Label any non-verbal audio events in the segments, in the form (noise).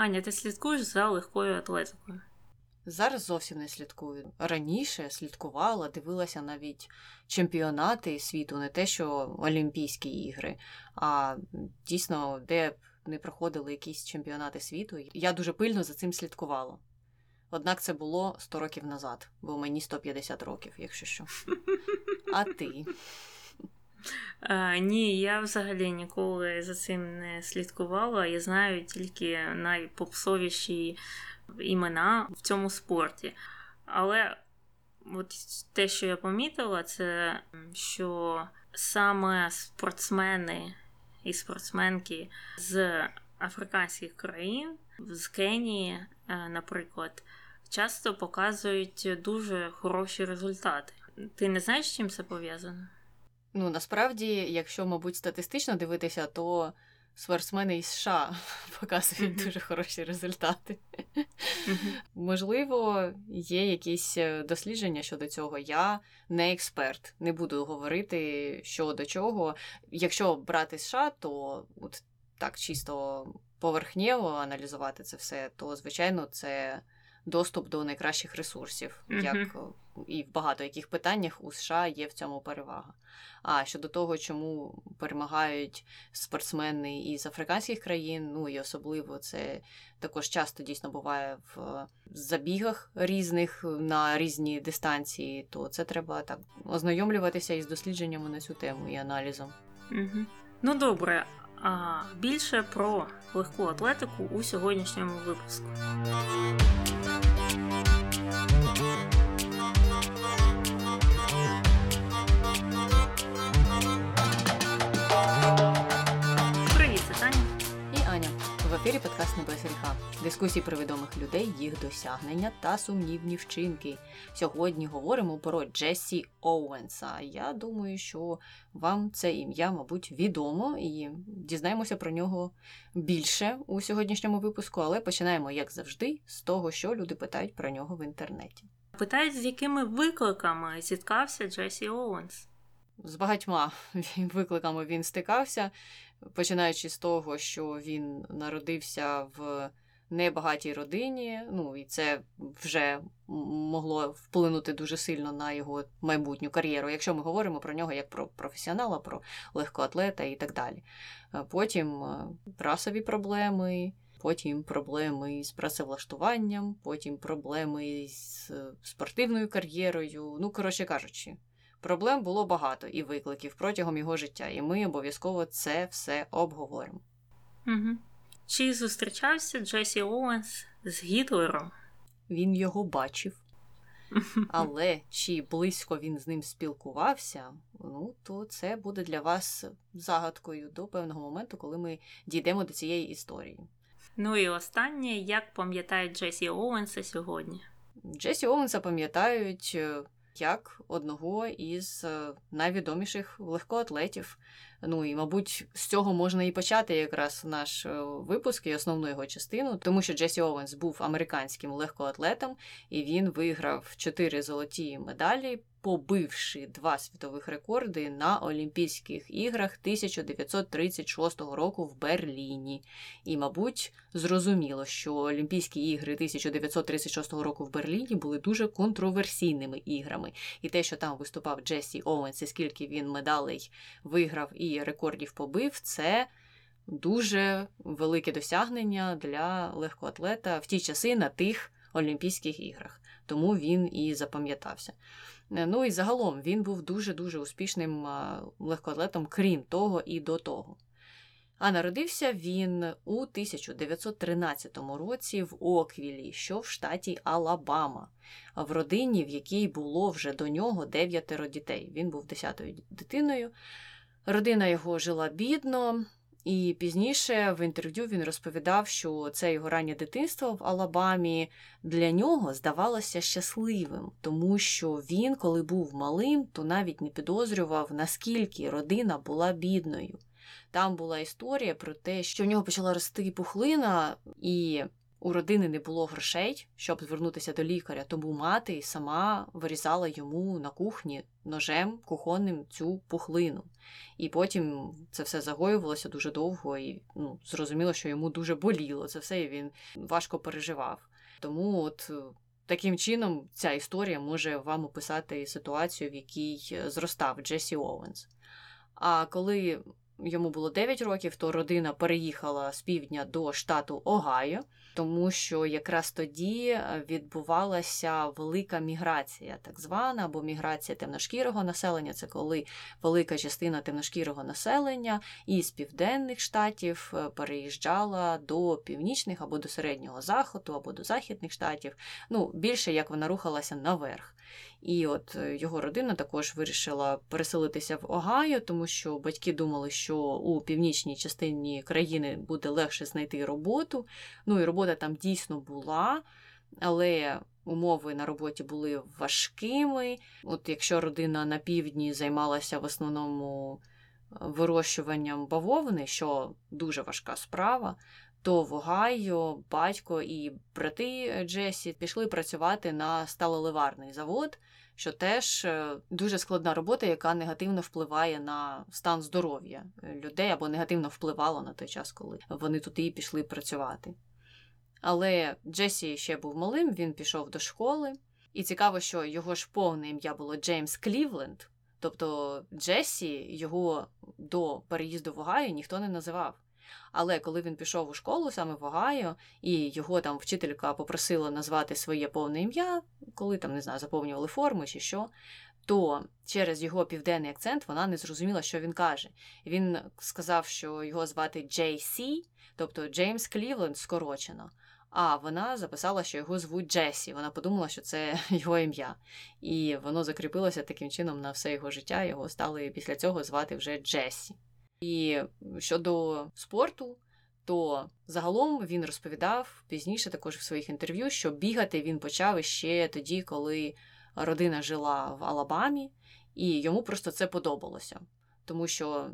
Аня, ти слідкуєш за легкою атлетикою? Зараз зовсім не слідкую. Раніше слідкувала, дивилася навіть чемпіонати світу, не те, що Олімпійські ігри, а дійсно, де б не проходили якісь чемпіонати світу. Я дуже пильно за цим слідкувала. Однак це було 100 років назад, бо мені 150 років, якщо що. (laughs) А ти? А, Ні, я взагалі ніколи за цим не слідкувала. Я знаю тільки найпопсовіші імена в цьому спорті. Але от те, що я помітила, це що саме спортсмени і спортсменки з африканських країн, з Кенії, е, наприклад, часто показують дуже хороші результати. Ти не знаєш, чим це пов'язано? Ну насправді, якщо, мабуть, статистично дивитися, то спортсмени із США (laughs) показують mm-hmm. дуже хороші результати. Mm-hmm. Можливо, є якісь е, дослідження щодо цього. Я не експерт, не буду говорити що до чого. Якщо брати США, то от так чисто поверхнево аналізувати це все, то звичайно це доступ до найкращих ресурсів, mm-hmm. як і в багато яких питаннях у США є в цьому перевага. А щодо того, чому перемагають спортсмени із африканських країн, ну і особливо це також часто дійсно буває в забігах різних на різні дистанції, то це треба так ознайомлюватися із дослідженнями на цю тему і аналізом. Угу. Ну добре, а більше про легку атлетику у сьогоднішньому випуску. Ефірі подкаст «Не без гріха». Дискусії про відомих людей, їх досягнення та сумнівні вчинки. Сьогодні говоримо про Джесі Оуенса. Я думаю, що вам це ім'я, мабуть, відомо, і дізнаємося про нього більше у сьогоднішньому випуску, але починаємо, як завжди, з того, що люди питають про нього в інтернеті. Питають, з якими викликами зіткався Джесі Оуенс. З багатьма (laughs) викликами він стикався починаючи з того, що він народився в небагатій родині, ну і це вже могло вплинути дуже сильно на його майбутню кар'єру, якщо ми говоримо про нього як про професіонала, про легкоатлета і так далі. Потім е, расові проблеми. Потім проблеми з працевлаштуванням, потім проблеми з спортивною кар'єрою. Ну, коротше кажучи, Проблем було багато і викликів протягом його життя, і ми обов'язково це все обговоримо. Угу. Чи зустрічався Джесі Оуенс з Гітлером? Він його бачив. (laughs) Але чи близько він з ним спілкувався, ну то це буде для вас загадкою до певного моменту, коли ми дійдемо до цієї історії. Ну і останнє, як пам'ятають Джесі Оуенса сьогодні? Джесі Оуенса пам'ятають е, як одного із е, найвідоміших легкоатлетів. Ну і, мабуть, з цього можна і почати якраз наш е, випуск і основну його частину, тому що Джесі Овенс був американським легкоатлетом, і він виграв чотири золоті медалі побивши два світових рекорди на Олімпійських іграх 1936 року в Берліні. І, мабуть, зрозуміло, що Олімпійські ігри 1936 року в Берліні були дуже контроверсійними іграми. І те, що там виступав Джесі Оуенс, і скільки він медалей виграв і рекордів побив, це. Дуже велике досягнення для легкоатлета в ті часи на тих Олімпійських іграх, тому він і запам'ятався. Е, ну і загалом він був дуже-дуже успішним легкоатлетом, крім того і до того. А народився він у 1913 році в Оквілі, що в штаті Алабама, в родині, в якій було вже до нього дев'ятеро дітей. Він був десятою дитиною. Родина його жила бідно, і пізніше в інтерв'ю він розповідав, що це його раннє дитинство в Алабамі для нього здавалося щасливим, тому що він, коли був малим, то навіть не підозрював, наскільки родина була бідною. Там була історія про те, що в нього почала рости пухлина, і у родини не було грошей, щоб звернутися до лікаря, тому мати сама вирізала йому на кухні ножем кухонним цю пухлину. І потім це все загоювалося дуже довго, і ну, зрозуміло, що йому дуже боліло це все, і він важко переживав. Тому от. Таким чином, ця історія може вам описати ситуацію, в якій зростав Джесі Оуенс. А коли йому було 9 років, то родина переїхала з півдня до штату Огайо, тому що якраз тоді е, відбувалася велика міграція, так звана, або міграція темношкірого населення. Це коли велика частина темношкірого населення із південних штатів е, переїжджала до північних або до середнього заходу, або до західних штатів. Ну, більше як вона рухалася наверх. І от е, його родина також вирішила переселитися в Огайо, тому що батьки думали, що у північній частині країни буде легше знайти роботу. Ну і робота там дійсно була, але умови на роботі були важкими. От якщо родина на півдні займалася в основному е, вирощуванням бавовни, що дуже важка справа. То в Огайо батько і брати Джесі пішли працювати на сталеливарний завод, що теж е, дуже складна робота, яка негативно впливає на стан здоров'я людей або негативно впливала на той час, коли вони туди пішли працювати. Але Джесі ще був малим, він пішов до школи, і цікаво, що його ж повне ім'я було Джеймс Клівленд. Тобто Джесі його до переїзду в Огайо ніхто не називав. Але коли він пішов у школу саме в Огайо, і його там вчителька попросила назвати своє повне ім'я, коли там не знаю, заповнювали форми чи що, то через його південний акцент вона не зрозуміла, що він каже. Він сказав, що його звати Джей Сі, тобто Джеймс Клівленд скорочено. А вона записала, що його звуть Джесі. Вона подумала, що це (laughs) його ім'я. І воно закріпилося таким чином на все його життя. Його стали після цього звати вже Джесі. І щодо спорту, то загалом він розповідав пізніше, також в своїх інтерв'ю, що бігати він почав ще тоді, коли родина жила в Алабамі, і йому просто це подобалося. Тому що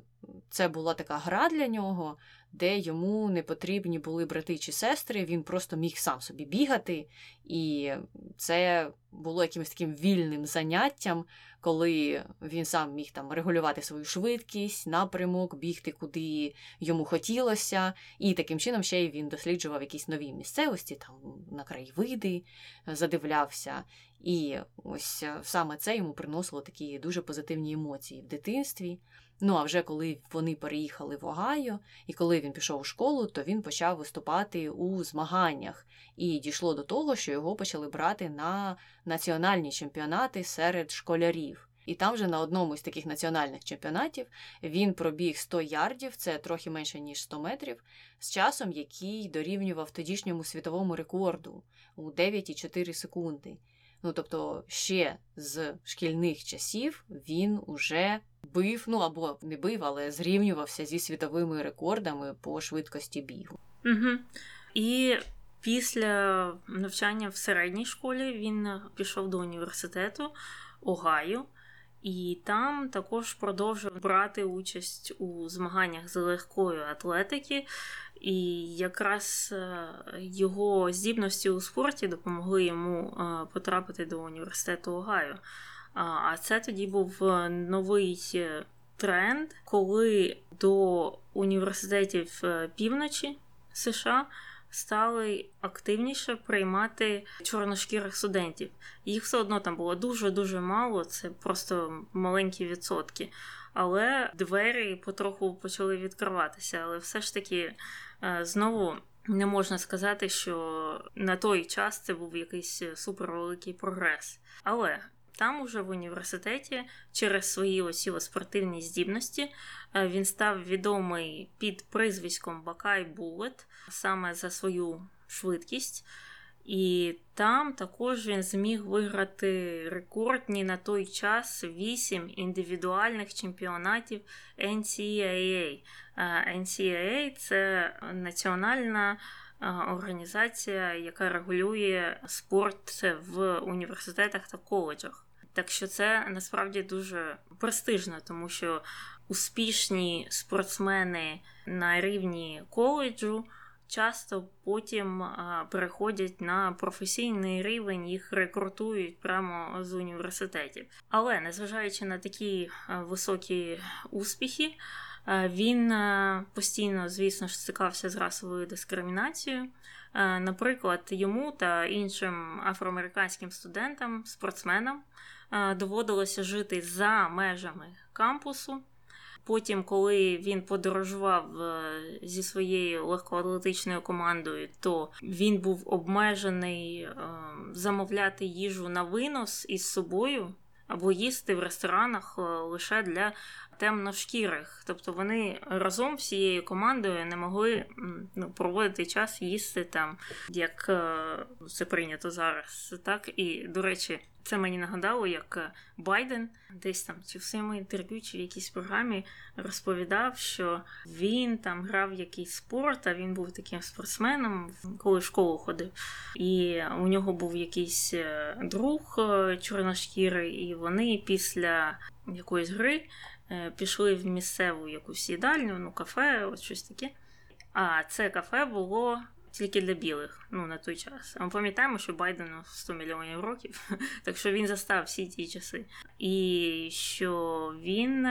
це була така гра для нього, де йому не потрібні були брати чи сестри, він просто міг сам собі бігати, і це було якимось таким вільним заняттям, коли він сам міг там регулювати свою швидкість, напрямок, бігти куди йому хотілося, і таким чином ще й він досліджував якісь нові місцевості, там на краєвиди задивлявся. І ось саме це йому приносило такі дуже позитивні емоції в дитинстві. Ну а вже коли вони переїхали в Огайо, і коли він пішов у школу, то він почав виступати у змаганнях. І дійшло до того, що його почали брати на національні чемпіонати серед школярів. І там вже на одному з таких національних чемпіонатів він пробіг 100 ярдів, це трохи менше ніж 100 метрів, з часом, який дорівнював тодішньому світовому рекорду у 9,4 секунди. Ну тобто, ще з шкільних часів він уже бив, ну або не бив, але зрівнювався зі світовими рекордами по швидкості бігу. Угу. І після навчання в середній школі він пішов до університету Огайо. І там також продовжив брати участь у змаганнях з легкої атлетики, і якраз е, його здібності у спорті допомогли йому е, потрапити до університету Огайо. А це тоді був е, новий тренд, коли до університетів півночі США стали активніше приймати чорношкірих студентів. Їх все одно там було дуже-дуже мало, це просто маленькі відсотки. Але двері потроху почали відкриватися. Але все ж таки е, знову. Не можна сказати, що на той час це був якийсь супервеликий прогрес. Але там, уже в університеті, через свої оці спортивні здібності, е, він став відомий під призвиськом Бакай Булет саме за свою швидкість. І там також він зміг виграти рекордні на той час вісім індивідуальних чемпіонатів NCAA. NCAA це національна організація, яка регулює спорт в університетах та коледжах. Так що це насправді дуже престижно, тому що успішні спортсмени на рівні коледжу часто потім переходять на професійний рівень, їх рекрутують прямо з університетів. Але незважаючи на такі високі успіхи, він постійно, звісно ж, стикався з расовою дискримінацією. Наприклад, йому та іншим афроамериканським студентам, спортсменам доводилося жити за межами кампусу. Потім, коли він подорожував е, зі своєю легкоатлетичною командою, то він був обмежений е, замовляти їжу на винос із собою або їсти в ресторанах е, лише для темношкірих. Тобто вони разом всією командою не могли ну, проводити час їсти там, як це прийнято зараз. Так і до речі. Це мені нагадало, як е, Байден десь там чи в своєму інтерв'ю, чи в якійсь програмі розповідав, що він там грав якийсь спорт, а він був таким спортсменом, коли в школу ходив. І у нього був якийсь е, друг е, чорношкірий, і вони після якоїсь гри пішли в місцеву якусь їдальню, ну кафе, от щось таке. А це кафе було тільки для білих, ну на той час. А ми пам'ятаємо, що Байдену 100 мільйонів років, (laughs) так що він застав всі ті часи. І що він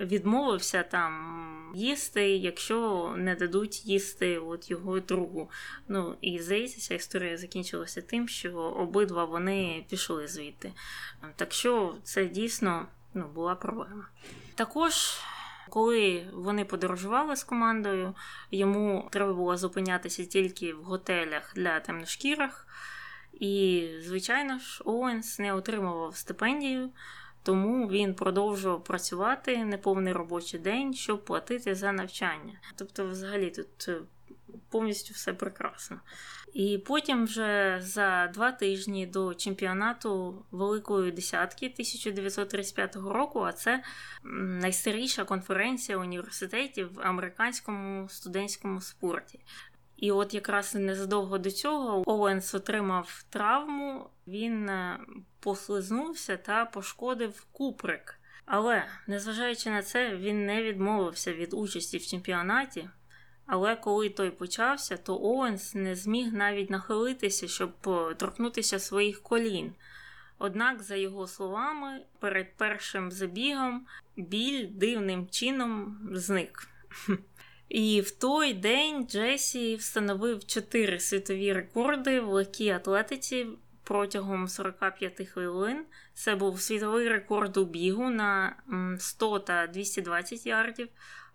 відмовився там їсти, якщо не дадуть їсти от його другу. Ну і здається, ця історія закінчилася тим, що обидва вони пішли звідти. Так що це дійсно ну, була проблема. Також. Коли вони подорожували з командою, йому треба було зупинятися тільки в готелях для темношкірих. І, звичайно ж, Оуенс не отримував стипендію, тому він продовжував працювати неповний робочий день, щоб платити за навчання. Тобто, взагалі, тут е, повністю все прекрасно. І потім, вже за два тижні до чемпіонату Великої десятки 1935 року, а це найстаріша конференція університетів в американському студентському спорті. І от якраз незадовго до цього Оуенс отримав травму, він е, послизнувся та пошкодив куприк. Але незважаючи на це, він не відмовився від участі в чемпіонаті. Але коли той почався, то Оуенс не зміг навіть нахилитися, щоб торкнутися своїх колін. Однак, за його словами, перед першим забігом біль дивним чином зник. І в той день Джесі встановив чотири світові рекорди в легкій атлетиці протягом 45 хвилин. Це був світовий рекорд у бігу на 100 та 220 ярдів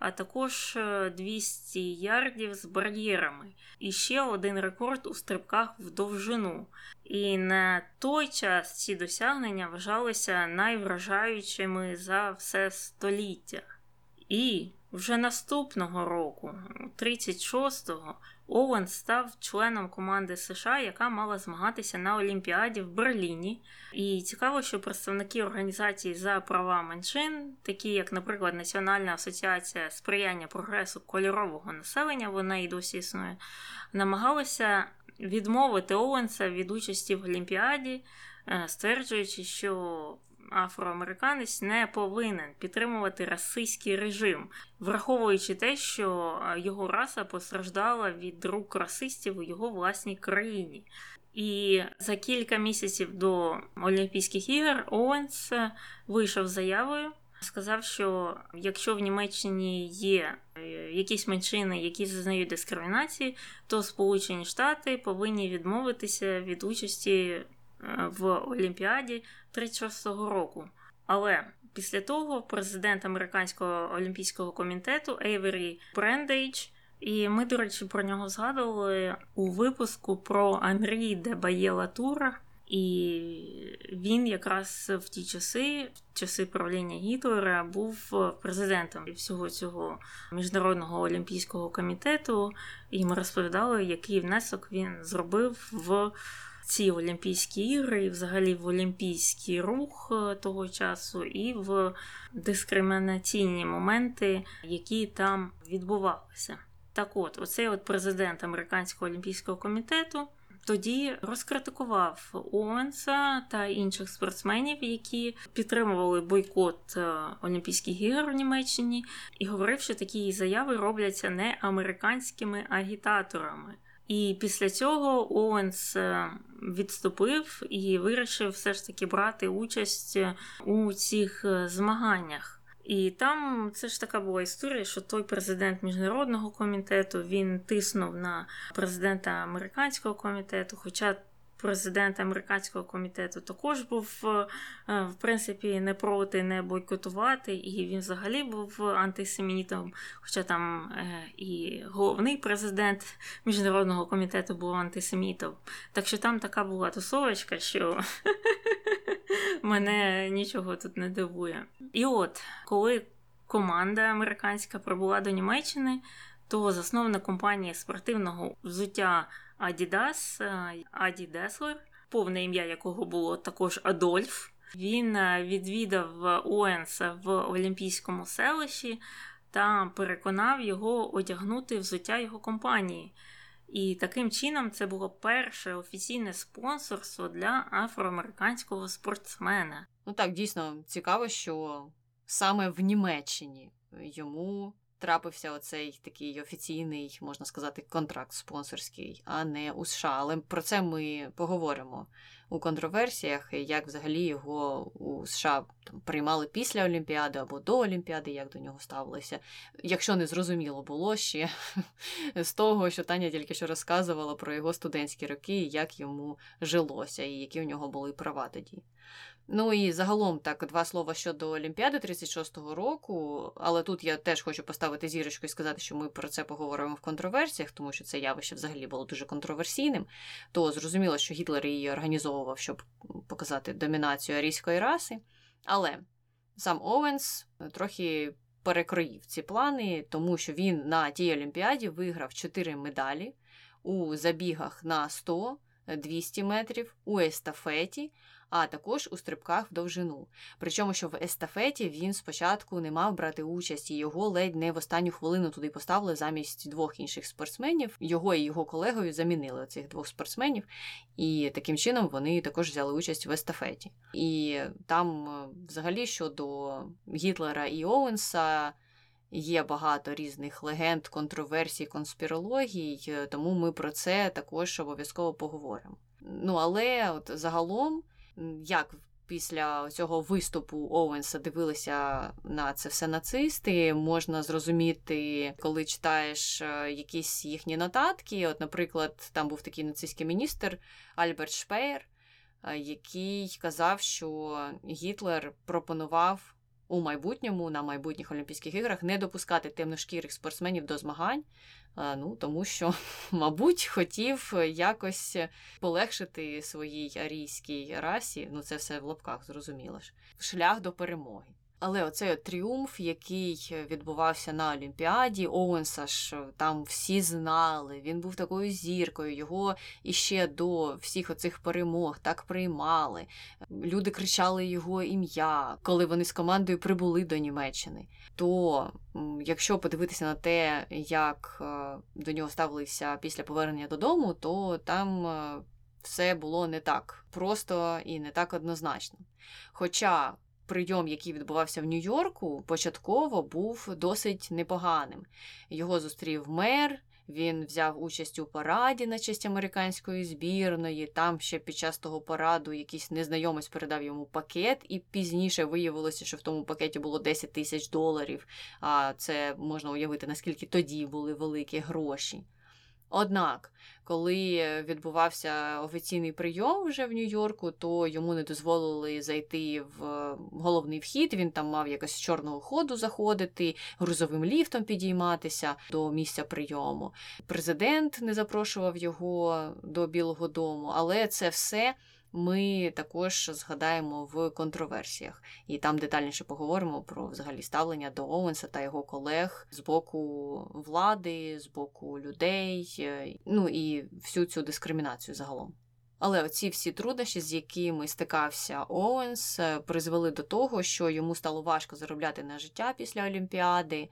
а також 200 е, ярдів з бар'єрами. І ще один рекорд у стрибках в довжину. І на той час ці досягнення вважалися найвражаючими за все століття. І вже наступного року, 36-го, Оуен став членом команди США, яка мала змагатися на Олімпіаді в Берліні. І цікаво, що представники організації за права меншин, такі як, наприклад, Національна асоціація сприяння прогресу кольорового населення, вона і досі існує, намагалися відмовити Оуенса від участі в Олімпіаді, е, стверджуючи, що афроамериканець не повинен підтримувати расистський режим, враховуючи те, що його раса постраждала від рук расистів у його власній країні. І за кілька місяців до Олімпійських ігор Оуенс вийшов з заявою. Сказав, що якщо в Німеччині є е, якісь меншини, які зазнають дискримінації, то Сполучені Штати повинні відмовитися від участі Е, в Олімпіаді 36-го року. Але після того президент Американського олімпійського комітету Ейвері Брендейдж, і ми, до речі, про нього згадували у випуску про Анрі де Баєла Тура. І він якраз в ті часи, в часи правління Гітлера, був президентом всього цього міжнародного олімпійського комітету, і ми розповідали, який внесок він зробив в ці Олімпійські ігри, і взагалі в Олімпійський рух е, того часу, і в дискримінаційні моменти, які там відбувалися. Так от, оцей от президент Американського олімпійського комітету тоді розкритикував Оуенса та інших спортсменів, які підтримували бойкот е, Олімпійських ігор в Німеччині, і говорив, що такі заяви робляться не американськими агітаторами. І після цього Оуенс е, відступив і вирішив все ж таки брати участь у цих змаганнях. І там це ж така була історія, що той президент міжнародного комітету він тиснув на президента американського комітету. Хоча президент американського комітету також був е, в принципі не проти не бойкотувати, і він взагалі був антисемітом. Хоча там е, і головний президент міжнародного комітету був антисемітом. Так що там така була тусовочка, що (laughs) мене нічого тут не дивує. І от коли команда американська прибула до Німеччини, то засновник компанії спортивного взуття Е, Аді Деслер, повне ім'я якого було також Адольф. Він е, відвідав Оенса в Олімпійському селищі та переконав його одягнути взуття його компанії. І таким чином це було перше офіційне спонсорство для афроамериканського спортсмена. Ну так, дійсно цікаво, що саме в Німеччині йому трапився оцей такий офіційний, можна сказати, контракт спонсорський, а не у США. Але про це ми поговоримо у контроверсіях, як взагалі його у США там приймали після Олімпіади або до Олімпіади, як до нього ставилися. Якщо не зрозуміло було ще з того, що Таня тільки що розказувала про його студентські роки, як йому жилося, і які у нього були права тоді. Ну і загалом так два слова щодо Олімпіади 36-го року, але тут я теж хочу поставити зірочку і сказати, що ми про це поговоримо в контроверсіях, тому що це явище взагалі було дуже контроверсійним. То зрозуміло, що Гітлер її організовував, щоб показати домінацію арійської раси. Але сам Оуенс трохи перекроїв ці плани, тому що він на тій Олімпіаді виграв 4 медалі у забігах на 100, 200 метрів, у естафеті а також у стрибках в довжину. Причому, що в естафеті він спочатку не мав брати участь, і його ледь не в останню хвилину туди поставили замість двох інших спортсменів. Його і його колегою замінили цих двох спортсменів, і таким чином вони також взяли участь в естафеті. І там, е, взагалі, щодо Гітлера і Оуенса. Є багато різних легенд, контроверсій, конспірологій, е, тому ми про це також обов'язково поговоримо. Ну але от загалом як після цього виступу Оуенса дивилися на це все нацисти, можна зрозуміти, коли читаєш е, якісь їхні нотатки. От, наприклад, там був такий нацистський міністр Альберт Шпеєр, е, який казав, що Гітлер пропонував. У майбутньому на майбутніх Олімпійських іграх не допускати темношкірих спортсменів до змагань, Ну, Тому що, (laughs) мабуть, хотів якось полегшити своїй арійській расі, ну це все в лапках, зрозуміло ж, шлях до перемоги. Але оцей от тріумф, який відбувався на Олімпіаді, Оуенса ж е, там всі знали, він був такою зіркою, його іще до всіх оцих перемог так приймали. Люди кричали його ім'я, коли вони з командою прибули до Німеччини. То якщо подивитися на те, як е, до нього ставилися після повернення додому, то там. Е, все було не так просто і не так однозначно. Хоча прийом, який відбувався в Нью-Йорку, початково був досить непоганим. Його зустрів мер. Він взяв участь у параді на честь американської збірної. Там ще під час того параду якийсь незнайомець передав йому пакет, і пізніше виявилося, що в тому пакеті було 10 тисяч доларів. А це можна уявити, наскільки тоді були великі гроші. Однак, коли відбувався офіційний прийом вже в Нью-Йорку, то йому не дозволили зайти в головний вхід. Він там мав якось з чорного ходу заходити, грузовим ліфтом підійматися до місця прийому. Президент не запрошував його до Білого Дому, але це все ми також згадаємо в контроверсіях, і там детальніше поговоримо про взагалі ставлення до Оуенса та його колег з боку влади, з боку людей, е, ну і всю цю дискримінацію загалом. Але оці всі труднощі, з якими стикався Оуенс, е, призвели до того, що йому стало важко заробляти на життя після Олімпіади.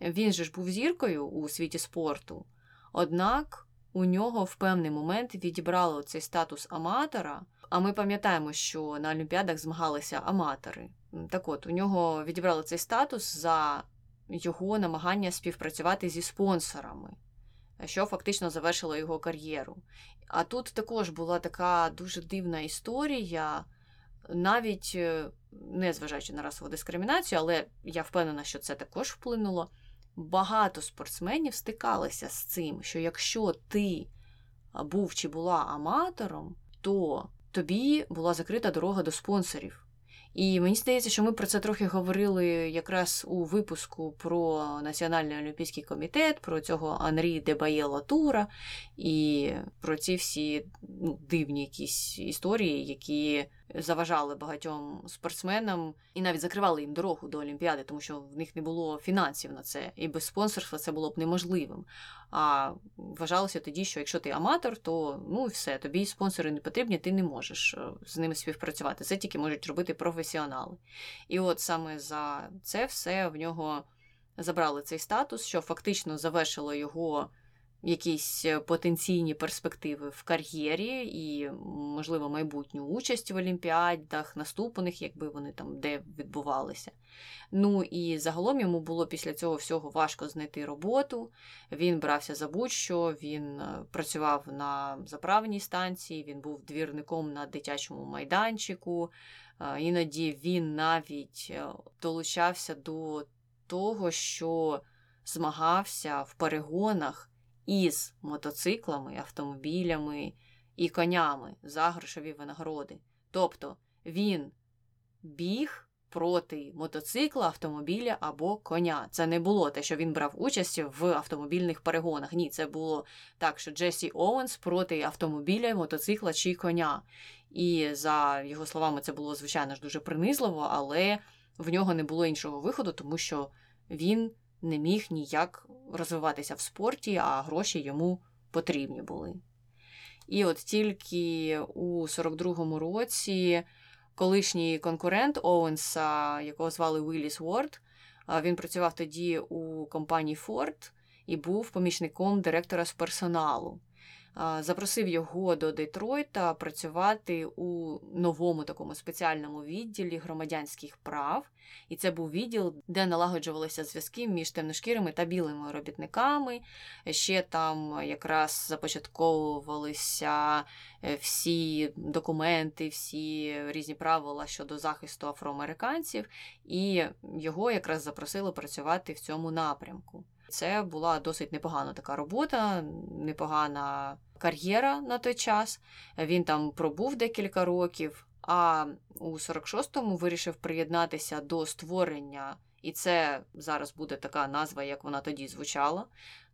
Він же ж був зіркою у світі спорту. Однак у нього в певний момент відібрали цей статус аматора. А ми пам'ятаємо, що на Олімпіадах змагалися аматори. Так от, у нього відібрали цей статус за його намагання співпрацювати зі спонсорами, що фактично завершило його кар'єру. А тут також була така дуже дивна історія, навіть е, не зважаючи на расову дискримінацію, але я впевнена, що це також вплинуло. Багато спортсменів стикалися з цим, що якщо ти був чи була аматором, то тобі була закрита дорога до спонсорів. І мені здається, що ми про це трохи говорили якраз у випуску про Національний олімпійський комітет, про цього Анрі Дебаєла Тура і про ці всі ну, дивні якісь історії, які заважали багатьом спортсменам і навіть закривали їм дорогу до Олімпіади, тому що в них не було фінансів на це, і без спонсорства це було б неможливим. А вважалося тоді, що якщо ти аматор, то ну все, тобі спонсори не потрібні, ти не можеш е, з ними співпрацювати. Це тільки можуть робити професіонали. І от саме за це все в нього забрали цей статус, що фактично завершило його якісь е, потенційні перспективи в кар'єрі і, можливо, майбутню участь в Олімпіадах, наступних, якби вони там де відбувалися. Ну і загалом йому було після цього всього важко знайти роботу. Він брався за будь-що, він е, працював на заправній станції, він був двірником на дитячому майданчику. Е, іноді він навіть долучався до того, що змагався в перегонах із мотоциклами, автомобілями і конями за грошові винагороди. Тобто він біг проти мотоцикла, автомобіля або коня. Це не було те, що він брав участь в автомобільних перегонах. Ні, це було так, що Джесі Оуенс проти автомобіля, мотоцикла чи коня. І за його словами, це було, звичайно ж, дуже принизливо, але в нього не було іншого виходу, тому що він не міг ніяк розвиватися в спорті, а гроші йому потрібні були. І от тільки у 42-му році колишній конкурент Оуенса, якого звали Уіліс Уорд, він працював тоді у компанії Ford і був помічником директора з персоналу запросив його до Детройта працювати у новому такому спеціальному відділі громадянських прав. І це був відділ, де налагоджувалися зв'язки між темношкірими та білими робітниками. Ще там якраз започатковувалися е, всі документи, всі різні правила щодо захисту афроамериканців, і його якраз запросили працювати в цьому напрямку. Це була досить непогана така робота, непогана кар'єра на той час. Він там пробув декілька років, а у 46-му вирішив приєднатися до створення, і це зараз буде така назва, як вона тоді звучала,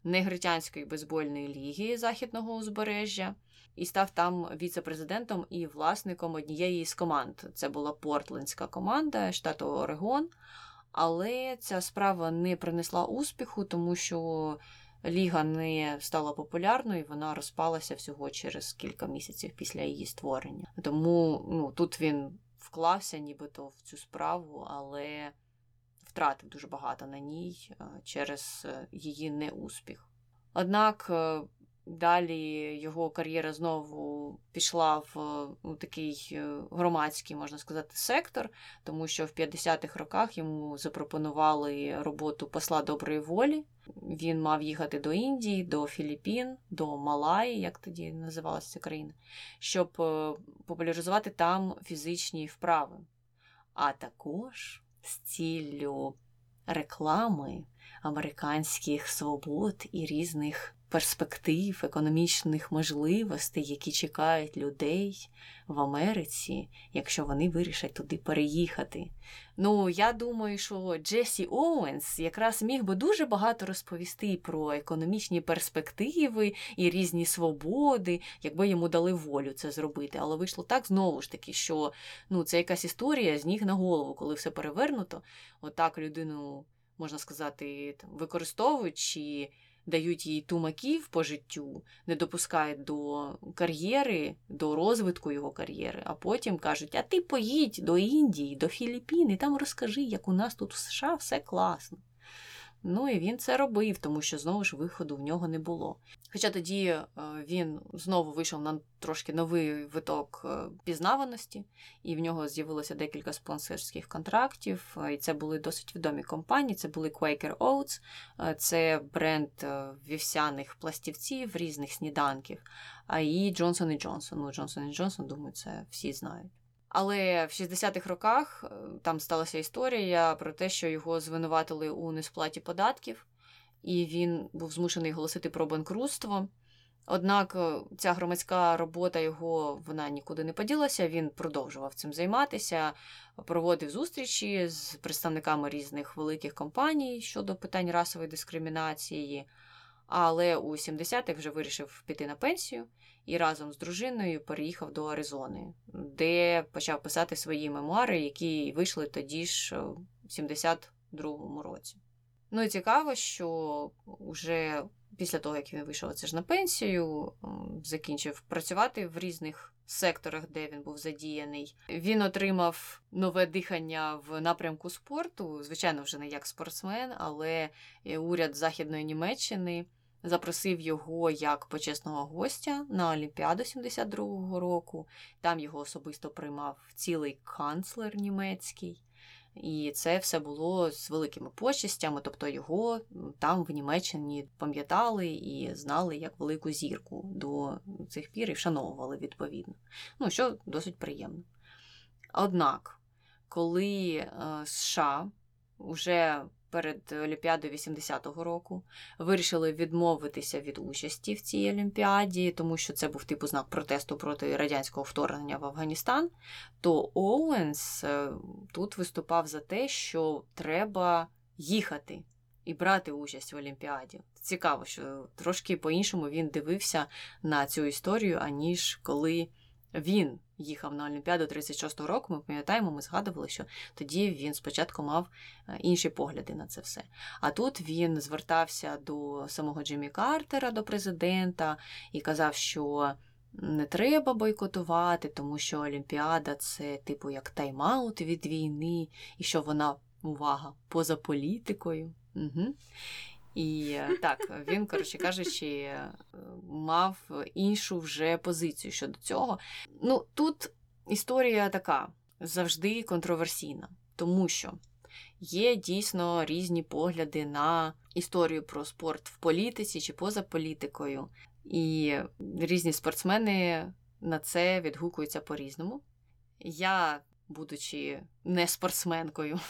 Негритянської бейсбольної ліги Західного узбережжя. І став там віце-президентом і власником однієї з команд. Це була Портлендська команда штату Орегон. Але ця справа не принесла успіху, тому що ліга не стала популярною, вона розпалася всього через кілька місяців після її створення. Тому ну, тут він вклався нібито в цю справу, але втратив дуже багато на ній е, через е, її неуспіх. Однак е, Далі його кар'єра знову пішла в ну, такий е, громадський, можна сказати, сектор, тому що в 50-х роках йому запропонували роботу посла доброї волі. Він мав їхати до Індії, до Філіппін, до Малаї, як тоді називалася ця країна, щоб е, популяризувати там фізичні вправи. А також з ціллю реклами американських свобод і різних перспектив, економічних можливостей, які чекають людей в Америці, якщо вони вирішать туди переїхати. Ну, я думаю, що Джесі Оуенс якраз міг би дуже багато розповісти про економічні перспективи і різні свободи, якби йому дали волю це зробити. Але вийшло так знову ж таки, що ну, це якась історія з ніг на голову, коли все перевернуто. Отак людину, можна сказати, використовують. чи дають їй тумаків по життю, не допускають до кар'єри, до розвитку його кар'єри, а потім кажуть: а ти поїдь до Індії, до Філіппін і там розкажи, як у нас тут в США все класно. Ну і він це робив, тому що знову ж виходу в нього не було. Хоча тоді е, він знову вийшов на трошки новий виток е, пізнаваності, і в нього з'явилося декілька спонсорських контрактів. І це були досить відомі компанії. Це були Quaker Oats, це бренд вівсяних пластівців різних сніданків, а і Johnson Johnson. Ну, Johnson Johnson, думаю, це всі знають. Але в 60-х роках е, там сталася історія про те, що його звинуватили у несплаті податків, і він був змушений оголосити про банкрутство. Однак е, ця громадська робота його вона нікуди не поділася. Він продовжував цим займатися, проводив зустрічі з представниками різних великих компаній щодо питань расової дискримінації. Але у 70-х вже вирішив піти на пенсію і разом з дружиною переїхав до Аризони, де почав писати свої мемуари, які вийшли тоді ж в 72-му році. Ну і цікаво, що вже після того, як він вийшов це ж на пенсію, закінчив працювати в різних секторах, де він був задіяний. Він отримав нове дихання в напрямку спорту, звичайно, вже не як спортсмен, але уряд Західної Німеччини запросив його як почесного гостя на Олімпіаду 72-го року. Там його особисто приймав цілий канцлер німецький. І це все було з великими почестями, тобто його там в Німеччині пам'ятали і знали як велику зірку до цих пір і вшановували відповідно. Ну, що досить приємно. Однак, коли е, США вже перед Олімпіадою 80-го року, вирішили відмовитися від участі в цій олімпіаді, тому що це був типу знак протесту проти радянського вторгнення в Афганістан. То Оуенс е, тут виступав за те, що треба їхати. І брати участь в Олімпіаді. Цікаво, що трошки по-іншому він дивився на цю історію, аніж коли він їхав на Олімпіаду 36-го року, ми пам'ятаємо, ми згадували, що тоді він спочатку мав е, інші погляди на це все. А тут він звертався до самого Джиммі Картера, до президента, і казав, що не треба бойкотувати, тому що Олімпіада це, типу, як тайм-аут від війни, і що вона, увага, поза політикою. Угу. І е, так, він, коротше кажучи, е, мав іншу вже позицію щодо цього. Ну, тут історія така завжди контроверсійна, тому що є дійсно різні погляди на історію про спорт в політиці чи поза політикою. І різні спортсмени на це відгукуються по-різному. Я, будучи не спортсменкою,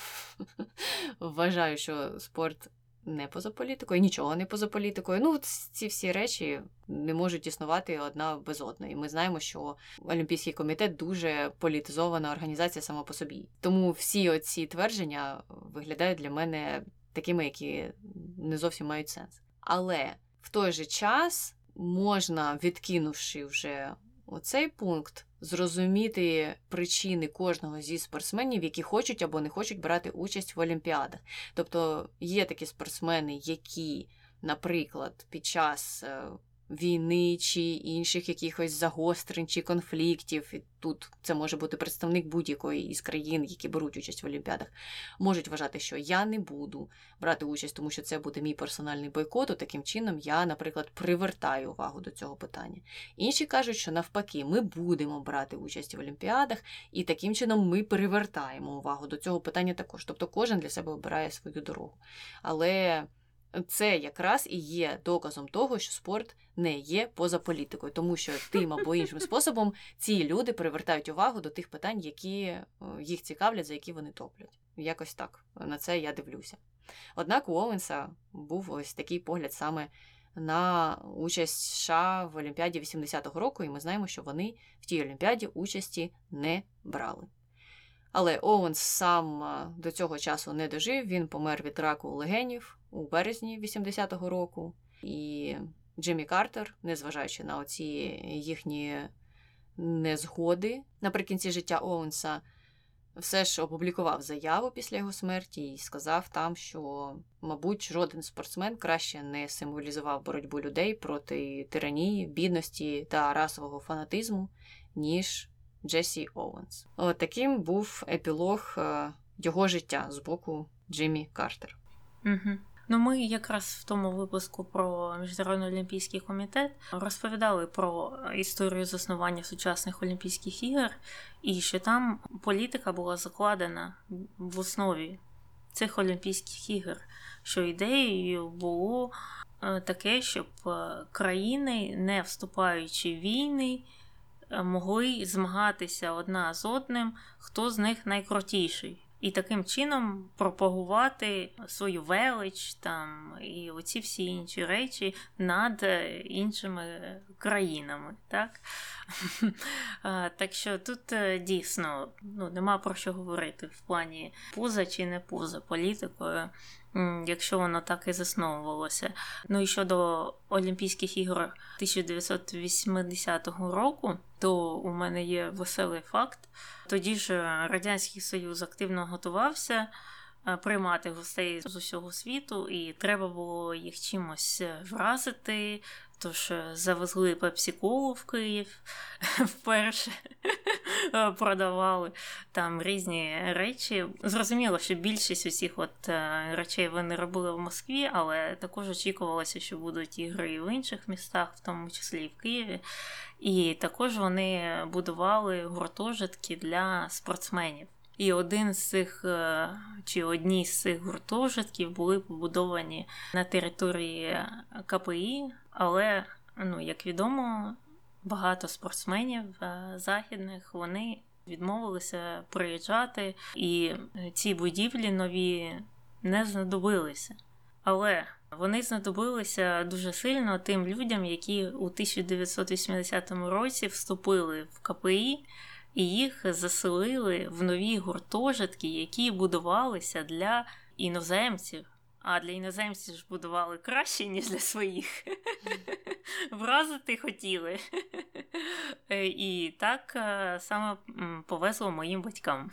(laughs) вважаю, що спорт не поза політикою, нічого не поза політикою. Ну, ці всі речі не можуть існувати одна без одної. Ми знаємо, що Олімпійський комітет дуже політизована організація сама по собі. Тому всі оці твердження виглядають для мене такими, які не зовсім мають сенс. Але в той же час можна, відкинувши вже оцей пункт, зрозуміти причини кожного зі спортсменів, які хочуть або не хочуть брати участь в Олімпіадах. Тобто є такі спортсмени, які, наприклад, під час е, війни чи інших якихось загострень чи конфліктів. І тут це може бути представник будь-якої із країн, які беруть участь в Олімпіадах, можуть вважати, що я не буду брати участь, тому що це буде мій персональний бойкот. і Таким чином, я, наприклад, привертаю увагу до цього питання. Інші кажуть, що навпаки, ми будемо брати участь в Олімпіадах, і таким чином ми привертаємо увагу до цього питання також. Тобто кожен для себе обирає свою дорогу. Але це якраз і є доказом того, що спорт не є поза політикою, тому що тим або іншим способом ці люди привертають увагу до тих питань, які їх цікавлять, за які вони топлять. Якось так на це я дивлюся. Однак у Оуенса був ось такий погляд саме на участь США в Олімпіаді 80-го року, і ми знаємо, що вони в тій Олімпіаді участі не брали. Але Оуенс сам е, до цього часу не дожив, він помер від раку легенів у березні 80-го року. І Джиммі Картер, незважаючи на оці їхні незгоди наприкінці життя Оуенса, все ж опублікував заяву після його смерті і сказав там, що, мабуть, жоден спортсмен краще не символізував боротьбу людей проти тиранії, бідності та расового фанатизму, ніж Джесі Оуенс. От таким був епілог е, його життя з боку Джиммі Картер. Угу. Ну, ми якраз в тому випуску про Міжнародний олімпійський комітет розповідали про історію заснування сучасних Олімпійських ігор, і що там політика була закладена в основі цих Олімпійських ігор, що ідеєю було е, таке, щоб е, країни, не вступаючи в війни, е, могли змагатися одна з одним, хто з них найкрутіший і таким чином пропагувати свою велич там і оці всі інші речі над е, іншими країнами. Так (laughs) Так що тут е, дійсно ну, нема про що говорити в плані поза чи не поза політикою якщо воно так і засновувалося. Ну і щодо Олімпійських ігор 1980 року, то у мене є веселий факт. Тоді ж Радянський Союз активно готувався. Е, приймати гостей з усього світу, і треба було їх чимось вразити, Тож завезли пепсі-колу в Київ (laughs) вперше (laughs) продавали там різні речі. Зрозуміло, що більшість усіх от е, речей вони робили в Москві, але також очікувалося, що будуть ігри і в інших містах, в тому числі і в Києві. І також вони будували гуртожитки для спортсменів. І один з цих чи одні з цих гуртожитків були побудовані на території КПІ але, ну, як відомо, багато спортсменів е, західних вони відмовилися приїжджати, і ці будівлі нові не знадобилися. Але вони знадобилися дуже сильно тим людям, які у 1980 році вступили в КПІ. І їх заселили в нові гуртожитки, які будувалися для іноземців, а для іноземців ж будували краще, ніж для своїх. Вразити хотіли. Е, і так е, саме повезло моїм батькам.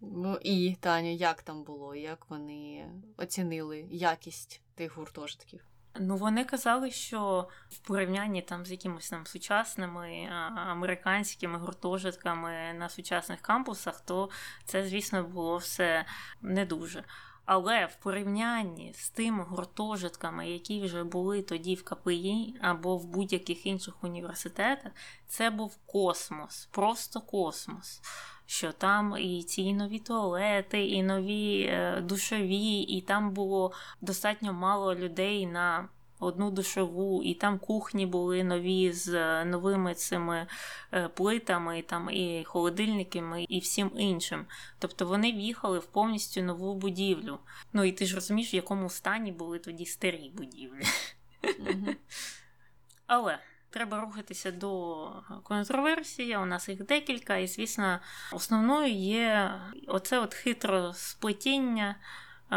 Ну і Таню, як там було? Як вони оцінили якість тих гуртожитків? Ну, вони казали, що в порівнянні там з якимись там сучасними американськими гуртожитками на сучасних кампусах, то це, звісно, було все не дуже. Але в порівнянні з тими гуртожитками, які вже були тоді в КПІ або в будь-яких інших університетах, це був космос, просто космос. Що там і ці нові туалети, і нові е, душові, і там було достатньо мало людей на одну душову, і там кухні були нові з е, новими цими е, плитами, там і холодильниками, і всім іншим. Тобто вони в'їхали в повністю нову будівлю. Ну і ти ж розумієш, в якому стані були тоді старі будівлі. Але. Треба рухатися до контроверсії, у нас їх декілька, і, звісно, основною є оце от хитро сплетіння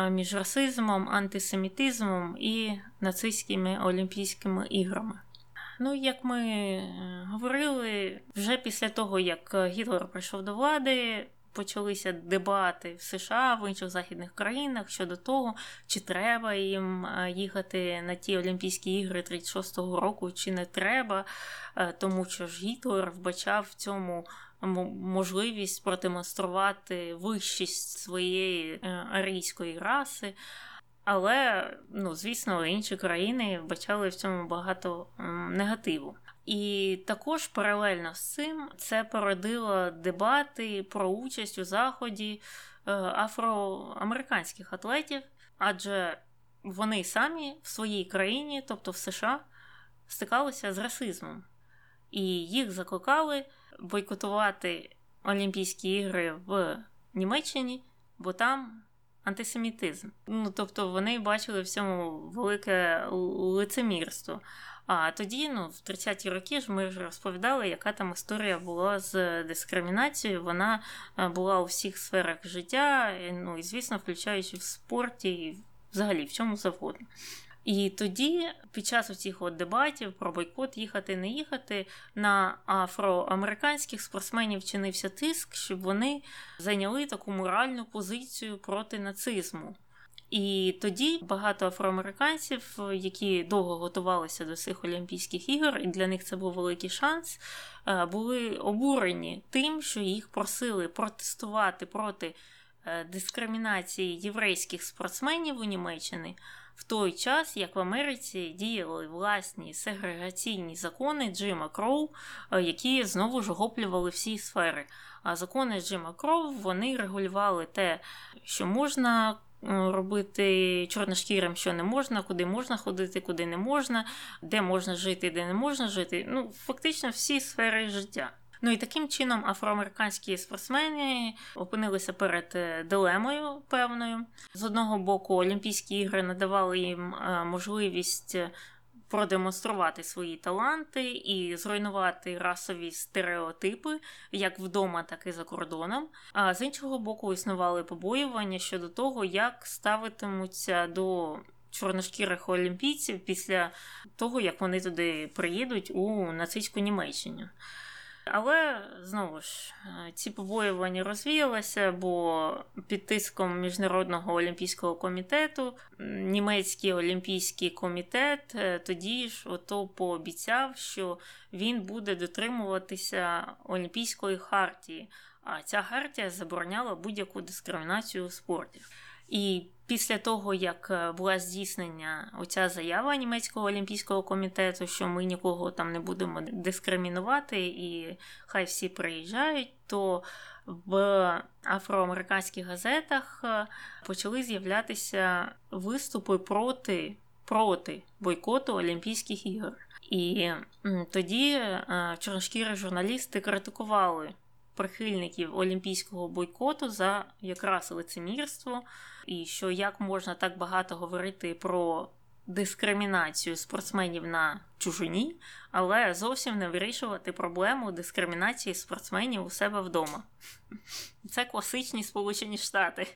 між расизмом, антисемітизмом і нацистськими Олімпійськими іграми. Ну, як ми е, говорили, вже після того, як Гітлер прийшов до влади, почалися дебати в США в інших західних країнах щодо того, чи треба їм е, їхати на ті Олімпійські ігри 36-го року, чи не треба, е, тому що ж Гітлер вбачав в цьому можливість продемонструвати вищість своєї е, арійської раси. Але, ну, звісно, інші країни вбачали в цьому багато негативу. І також паралельно з цим це породило дебати про участь у заході е, афроамериканських атлетів, адже вони самі в своїй країні, тобто в США, стикалися з расизмом, і їх закликали бойкотувати Олімпійські ігри в Німеччині, бо там антисемітизм. Ну, Тобто вони бачили в цьому велике лицемірство. А тоді, ну, в 30-ті роки ж ми вже розповідали, яка там історія була з дискримінацією. Вона е, була у всіх сферах життя, ну і, звісно, включаючи в спорті і взагалі в чому завгодно. І тоді, під час цих от дебатів про бойкот їхати не їхати, на афроамериканських спортсменів чинився тиск, щоб вони зайняли таку моральну позицію проти нацизму. І тоді багато афроамериканців, які довго готувалися до цих Олімпійських ігор, і для них це був великий шанс, е, були обурені тим, що їх просили протестувати проти е, дискримінації єврейських спортсменів у Німеччині в той час, як в Америці діяли власні сегрегаційні закони Джима Кроу, е, які знову ж охоплювали всі сфери. А закони Джима Кроу вони регулювали те, що можна. Робити чорношкірим, що не можна, куди можна ходити, куди не можна, де можна жити, де не можна жити. Ну, фактично всі сфери життя. Ну і таким чином афроамериканські спортсмени опинилися перед е, дилемою певною. З одного боку, Олімпійські ігри надавали їм е, можливість. Продемонструвати свої таланти і зруйнувати расові стереотипи як вдома, так і за кордоном. А з іншого боку, існували побоювання щодо того, як ставитимуться до чорношкірих олімпійців після того, як вони туди приїдуть у нацистську Німеччину. Але знову ж е, ці побоювання розвіялися, бо під тиском Міжнародного олімпійського комітету німецький олімпійський комітет е, тоді ж ото пообіцяв, що він буде дотримуватися Олімпійської хартії. А ця хартія забороняла будь-яку дискримінацію у спорті. І після того, як е, була здійснення оця заява німецького олімпійського комітету, що ми нікого там не будемо дискримінувати, і хай всі приїжджають, то в афроамериканських газетах е, почали з'являтися виступи проти проти бойкоту Олімпійських ігор. І тоді е, чорношкірі журналісти критикували прихильників олімпійського бойкоту за якраз лицемірство, і що як можна так багато говорити про дискримінацію спортсменів на чужині, але зовсім не вирішувати проблему дискримінації спортсменів у себе вдома. Це класичні Сполучені Штати.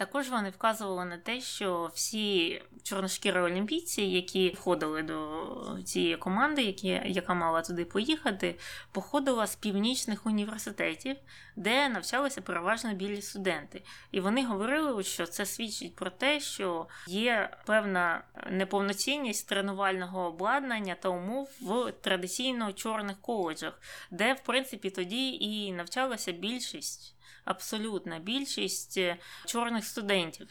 Також вони вказували на те, що всі чорношкірі олімпійці, які входили до цієї команди, які, яка мала туди поїхати, походила з північних університетів, де навчалися переважно білі студенти. І вони говорили, що це свідчить про те, що є певна неповноцінність тренувального обладнання та умов в традиційно чорних коледжах, де, в принципі, тоді і навчалася більшість абсолютна більшість е, чорних студентів.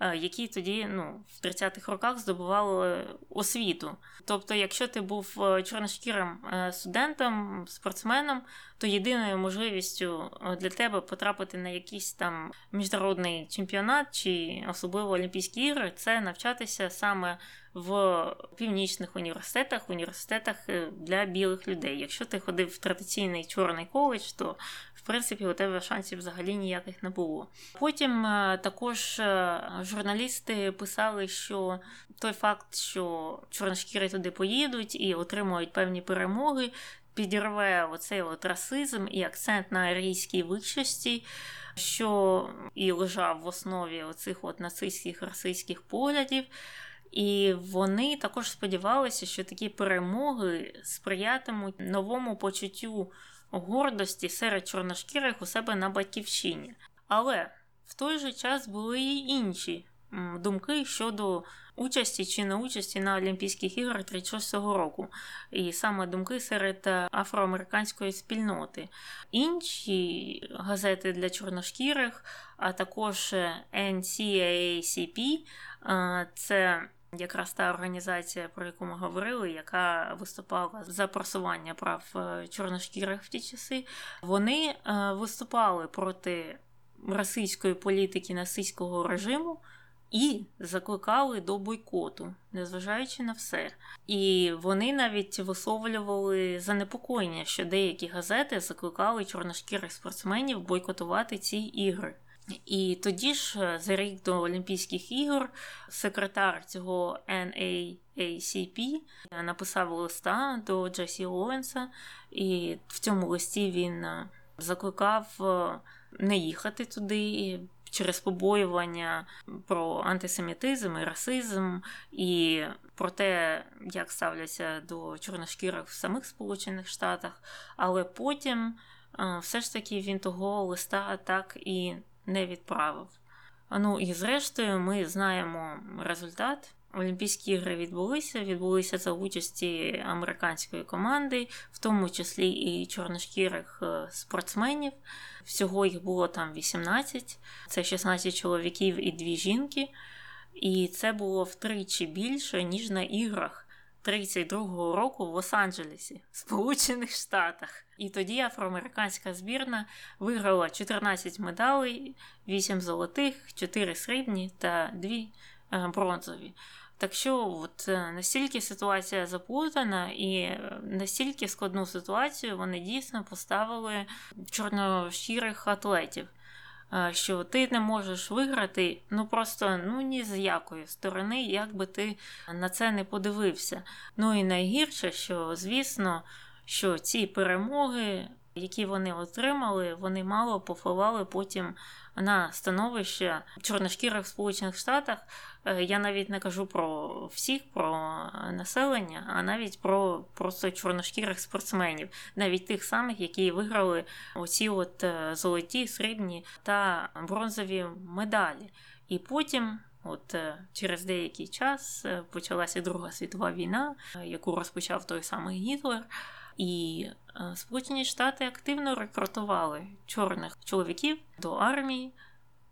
Е, які тоді ну, в 30-х роках здобували освіту. Тобто, якщо ти був е, чорношкірим студентом, спортсменом, то єдиною можливістю для тебе потрапити на якийсь там міжнародний чемпіонат чи особливо Олімпійські ігри це навчатися саме в північних університетах, університетах для білих людей. Якщо ти ходив в традиційний чорний коледж, то в принципі, у тебе шансів взагалі ніяких не було. Потім е, також е, журналісти писали, що той факт, що чорношкіри туди поїдуть і отримують певні перемоги, підірве оцей от расизм і акцент на арійській вищості. Що і лежав в основі оцих от нацистських расистських поглядів, і вони також сподівалися, що такі перемоги сприятимуть новому почуттю гордості серед чорношкірих у себе на батьківщині. Але в той же час були і інші думки щодо участі чи неучасті на Олімпійських іграх 36-го року, і саме думки серед афроамериканської спільноти. Інші газети для чорношкірих, а також NCAACP, це якраз та організація, про яку ми говорили, яка виступала за просування прав е, чорношкірих в ті часи, вони е, виступали проти російської політики нацистського режиму. І закликали до бойкоту, незважаючи на все. І вони навіть висловлювали занепокоєння, що деякі газети закликали чорношкірих спортсменів бойкотувати ці ігри. І тоді ж, е, за рік до Олімпійських ігор, секретар цього NAACP е, написав листа до Джесі Оуенса, і в цьому листі він е, закликав не їхати туди. Через побоювання про антисемітизм і расизм, і про те, як ставляться до чорношкірих в самих Сполучених Штатах, але потім все ж таки він того листа так і не відправив. Ну і зрештою, ми знаємо результат. Олімпійські ігри відбулися. Відбулися за участі американської команди, в тому числі і чорношкірих е, спортсменів. Всього їх було там 18, це 16 чоловіків і 2 жінки. І це було втричі більше, ніж на іграх 32-го року в Лос-Анджелесі, Сполучених Штатах. І тоді афроамериканська збірна виграла 14 медалей, 8 золотих, 4 срібні та 2 е, бронзові. Так що от е, настільки ситуація заплутана, і настільки складну ситуацію вони дійсно поставили чорношкірих атлетів. Е, що ти не можеш виграти, ну просто ну ні з якої сторони, як би ти на це не подивився. Ну і найгірше, що звісно, що ці перемоги, які вони отримали, вони мало повпливали потім на становище чорношкірих Сполучених Штатах. Е, я навіть не кажу про всіх, про населення, а навіть про просто чорношкірих спортсменів, навіть тих самих, які виграли оці от е, золоті, срібні та бронзові медалі. І потім. От е, через деякий час почалася Друга світова війна, яку розпочав той самий Гітлер, і Сполучені Штати активно рекрутували чорних чоловіків до армії,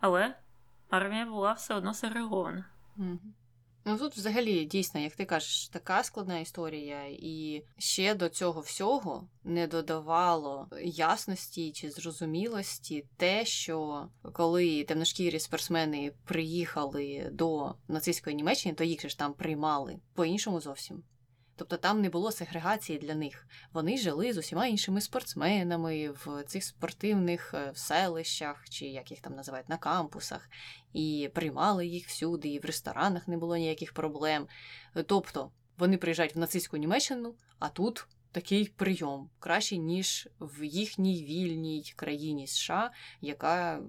але армія була все одно сегрегована. Ну тут взагалі дійсно, як ти кажеш, така складна історія, і ще до цього всього не додавало ясності чи зрозумілості те, що коли темношкірі спортсмени приїхали до нацистської Німеччини, то їх ж там приймали по-іншому зовсім. Тобто там не було сегрегації для них. Вони жили з усіма іншими спортсменами в цих спортивних е, селищах, чи як їх там називають, на кампусах, і приймали їх всюди, і в ресторанах не було ніяких проблем. Тобто вони приїжджають в нацистську Німеччину, а тут такий прийом кращий, ніж в їхній вільній країні США, яка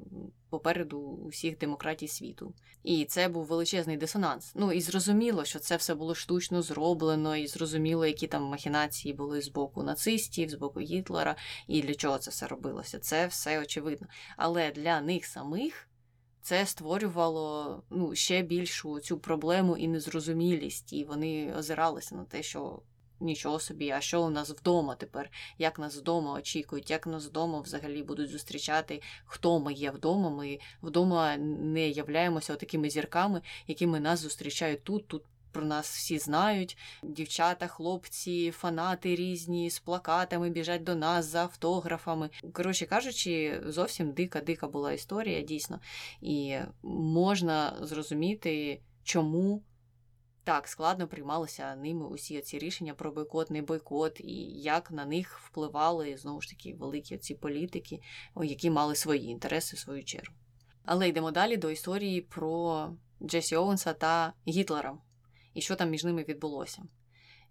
попереду усіх демократій світу. І це був величезний дисонанс. Ну і зрозуміло, що це все було штучно зроблено, і зрозуміло, які там махінації були з боку нацистів, з боку Гітлера, і для чого це все робилося. Це все очевидно. Але для них самих. Це створювало ну, ще більшу цю проблему і незрозумілість, і вони озиралися на те, що Нічого собі, а що у нас вдома тепер? Як нас вдома очікують, як нас вдома взагалі будуть зустрічати, хто ми є вдома? Ми вдома не являємося такими зірками, якими нас зустрічають тут. Тут про нас всі знають. Дівчата, хлопці, фанати різні з плакатами біжать до нас за автографами. Коротше кажучи, зовсім дика-дика була історія, дійсно. І можна зрозуміти, чому так складно приймалися ними усі ці рішення про бойкот, не бойкот, і як на них впливали знову ж таки великі ці політики, які мали свої інтереси в свою чергу. Але йдемо далі до історії про Джесі Оуенса та Гітлера і що там між ними відбулося.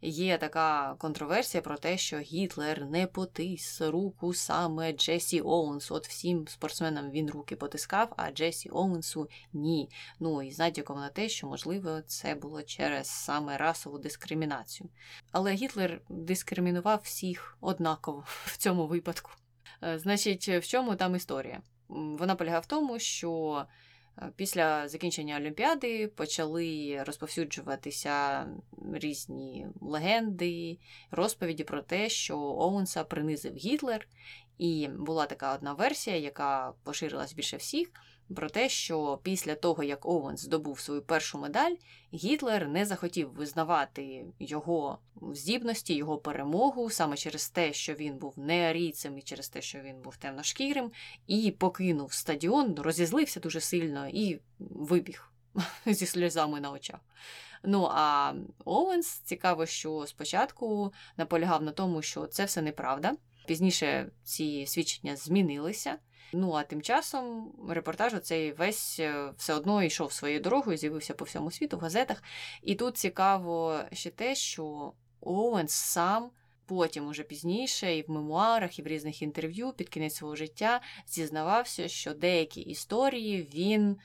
Є така контроверсія про те, що Гітлер не потис руку саме Джесі Оуенсу. От всім спортсменам він руки потискав, а Джесі Оуенсу ні. Ну і з натяком на те, що, можливо, це було через саме расову дискримінацію. Але Гітлер дискримінував всіх однаково (laughs) в цьому випадку. Е, значить, в чому там історія? Вона полягає в тому, що після закінчення Олімпіади почали розповсюджуватися різні легенди, розповіді про те, що Оуенса принизив Гітлер, і була така одна версія, яка поширилась більше всіх про те, що після того, як Оуенс здобув свою першу медаль, Гітлер не захотів визнавати його здібності, його перемогу саме через те, що він був неарійцем і через те, що він був темношкірим, і покинув стадіон, розізлився дуже сильно і вибіг (laughs) зі сльозами на очах. Ну а Оуенс цікаво, що спочатку наполягав на тому, що це все неправда. Пізніше ці свідчення змінилися. Ну а тим часом репортаж оцей весь е, все одно йшов своєю дорогою, з'явився по всьому світу в газетах. І тут цікаво ще те, що Оуенс сам. Потім, уже пізніше, і в мемуарах, і в різних інтерв'ю під кінець свого життя зізнавався, що деякі історії він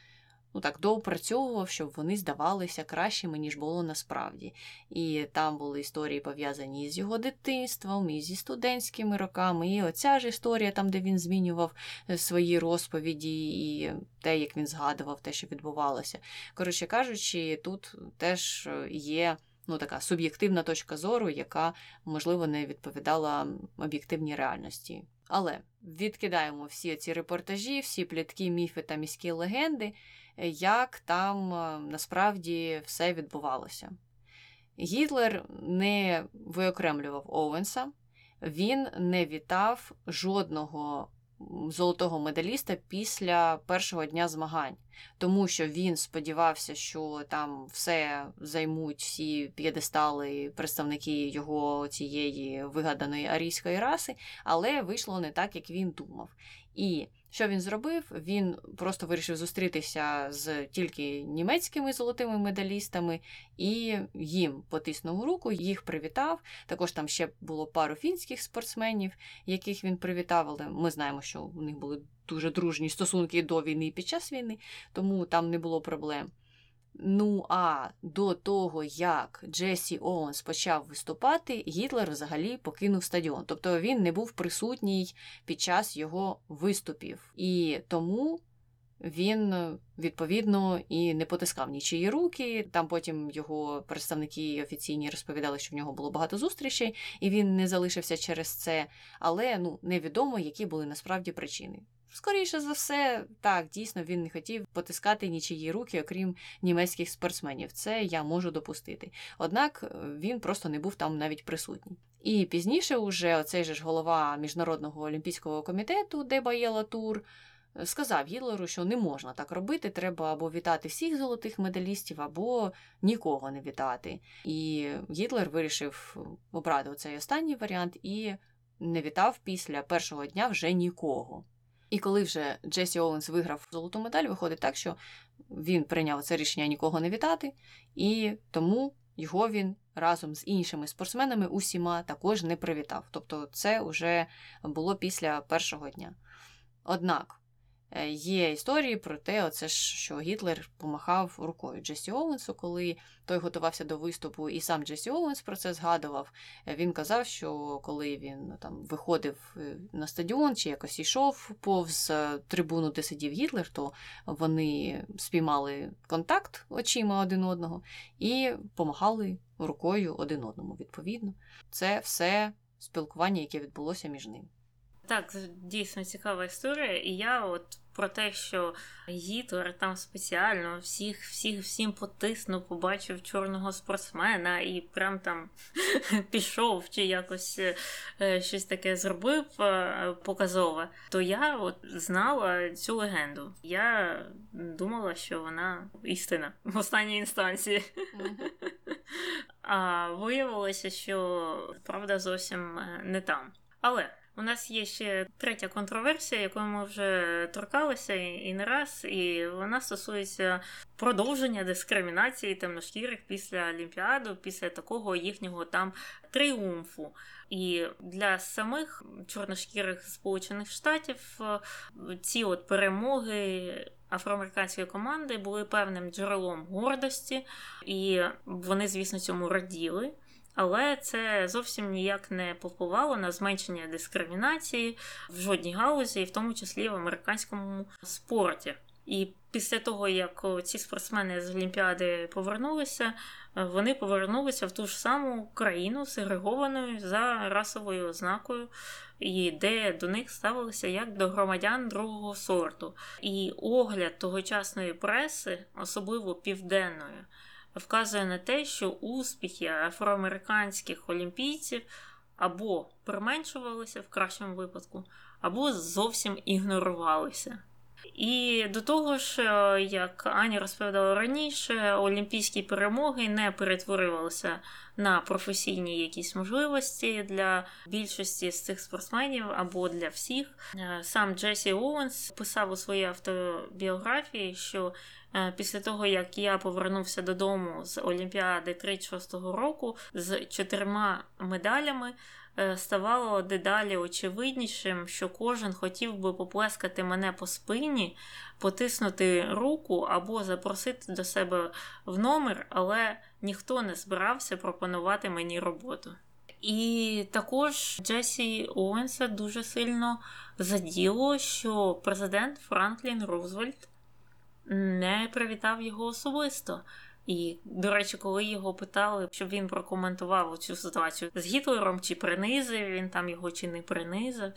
ну так доопрацьовував, щоб вони здавалися кращими, ніж було насправді. І там були історії пов'язані з його дитинством, і зі студентськими роками. І оця ж історія, там, де він змінював е, свої розповіді, і те, як він згадував, те, що відбувалося. Коротше кажучи, тут теж е, є. Ну, така суб'єктивна точка зору, яка, можливо, не відповідала об'єктивній реальності. Але відкидаємо всі ці репортажі, всі плітки, міфи та міські легенди як там е, насправді все відбувалося. Гітлер не виокремлював Оуенса, він не вітав жодного золотого медаліста після першого дня змагань, тому що він сподівався, що там все займуть всі п'єдестали представники його цієї вигаданої арійської раси, але вийшло не так, як він думав. І що він зробив? Він просто вирішив зустрітися з тільки німецькими золотими медалістами і їм потиснув руку, їх привітав. Також там ще було пару фінських спортсменів, яких він привітав, але ми знаємо, що у них були дуже дружні стосунки до війни і під час війни, тому там не було проблем. Ну а до того, як Джесі Оуенс почав виступати, Гітлер взагалі покинув стадіон. Тобто він не був присутній під час його виступів. І тому він відповідно і не потискав нічиї руки. Там потім його представники офіційні розповідали, що в нього було багато зустрічей, і він не залишився через це. Але ну невідомо, які були насправді причини. Скоріше за все, так, дійсно, він не хотів потискати нічиї руки, окрім німецьких спортсменів. Це я можу допустити. Однак е, він просто не був там навіть присутній. І пізніше, уже оцей же ж голова Міжнародного олімпійського комітету, Дебаєла Тур, е, сказав Гітлеру, що не можна так робити, треба або вітати всіх золотих медалістів, або нікого не вітати. І Гітлер вирішив обрати цей останній варіант і не вітав після першого дня вже нікого. І коли вже Джесі Оуенс виграв золоту медаль, виходить так, що він прийняв це рішення нікого не вітати, і тому його він разом з іншими спортсменами усіма також не привітав. Тобто це вже було після першого дня. Однак є історії про те, оце ж, що Гітлер помахав рукою Джесі Оуенсу, коли той готувався до виступу, і сам Джесі Оуенс про це згадував. Е, він казав, що коли він ну, там виходив е, на стадіон чи якось йшов повз трибуну, де сидів Гітлер, то вони спіймали контакт очима один одного і помахали рукою один одному. Відповідно, це все спілкування, яке відбулося між ними. Так, дійсно цікава історія, і я от про те, що Гітлер там спеціально всіх всіх всім потиснув, побачив чорного спортсмена і прям там (laughs) пішов чи якось е, щось таке зробив е, показове, то я от знала цю легенду. Я думала, що вона істина в останній інстанції. (laughs) А виявилося, що правда зовсім е, не там. Але у нас є ще третя контроверсія, якою ми вже торкалися і не раз, і вона стосується продовження дискримінації темношкірих після Олімпіаду, після такого їхнього там тріумфу. І для самих чорношкірих Сполучених Штатів е, ці от перемоги. Афроамериканської команди були певним джерелом гордості, і вони, звісно, цьому раділи але це зовсім ніяк не попливало на зменшення дискримінації в жодній галузі, в тому числі в американському спорті. І після того, як ці спортсмени з Олімпіади повернулися, вони повернулися в ту ж саму країну сегрегованою за расовою ознакою, і де до них ставилися як до громадян другого сорту. І огляд тогочасної преси, особливо південної, вказує на те, що успіхи афроамериканських олімпійців або применшувалися в кращому випадку, або зовсім ігнорувалися. І до того ж, е, як Аня розповідала раніше, олімпійські перемоги не перетворювалися на професійні якісь можливості для більшості з цих спортсменів або для всіх. Е, сам Джесі Оуенс писав у своїй автобіографії, що Е, після того, як я повернувся додому з Олімпіади 36-го року з чотирма медалями, е, ставало дедалі очевиднішим, що кожен хотів би поплескати мене по спині, потиснути руку або запросити до себе в номер, але ніхто не збирався пропонувати мені роботу. І також Джесі Оуенса дуже сильно заділо, що президент Франклін Рузвельт не привітав його особисто. І, до речі, коли його питали, щоб він прокоментував цю ситуацію з Гітлером, чи принизив він там його, чи не принизив,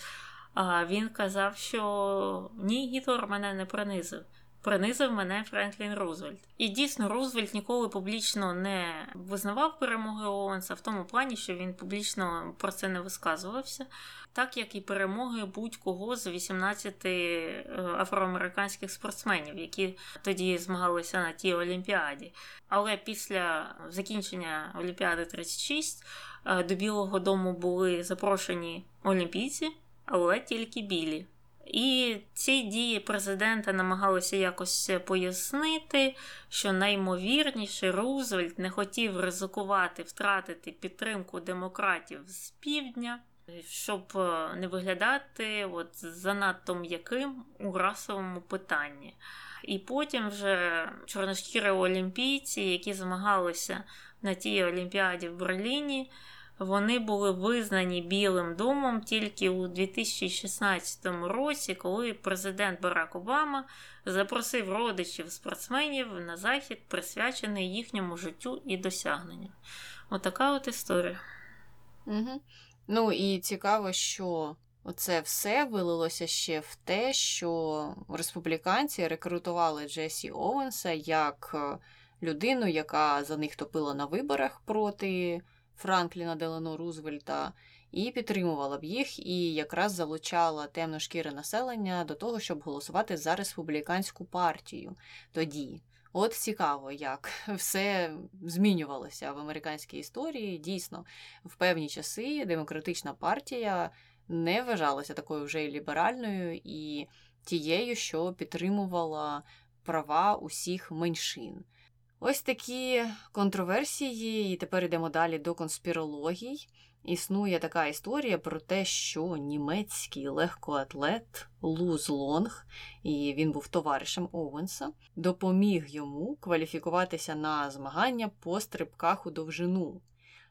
а він казав, що ні, Гітлер мене не принизив принизив мене Френклін Рузвельт. І дійсно, Рузвельт ніколи публічно не визнавав перемоги Оуенса в тому плані, що він публічно про це не висказувався, так як і перемоги будь-кого з 18 е, афроамериканських спортсменів, які тоді змагалися на тій Олімпіаді. Але після закінчення Олімпіади 36 е, до Білого Дому були запрошені олімпійці, але тільки білі. І ці дії президента намагалися якось пояснити, що наймовірніше Рузвельт не хотів ризикувати втратити підтримку демократів з півдня, щоб е, не виглядати от занадто м'яким у расовому питанні. І потім вже чорношкірі олімпійці, які змагалися на тій олімпіаді в Берліні. Вони були визнані Білим домом тільки у 2016 році, коли президент Барак Обама запросив родичів спортсменів на захід, присвячений їхньому життю і досягненням. Отака от історія. Угу. Ну і цікаво, що оце все вилилося ще в те, що республіканці рекрутували Джесі Оуенса як е, людину, яка за них топила на виборах проти. Франкліна Делано Рузвельта, і підтримувала б їх, і якраз залучала темношкіре населення до того, щоб голосувати за республіканську партію тоді. От цікаво, як (laughs) все змінювалося в американській історії. Дійсно, в певні часи демократична партія не вважалася такою вже ліберальною і тією, що підтримувала права усіх меншин. Ось такі контроверсії, і тепер йдемо далі до конспірологій. Існує така історія про те, що німецький легкоатлет Луз Лонг, і він був товаришем Оуенса, допоміг йому кваліфікуватися на змагання по стрибках у довжину.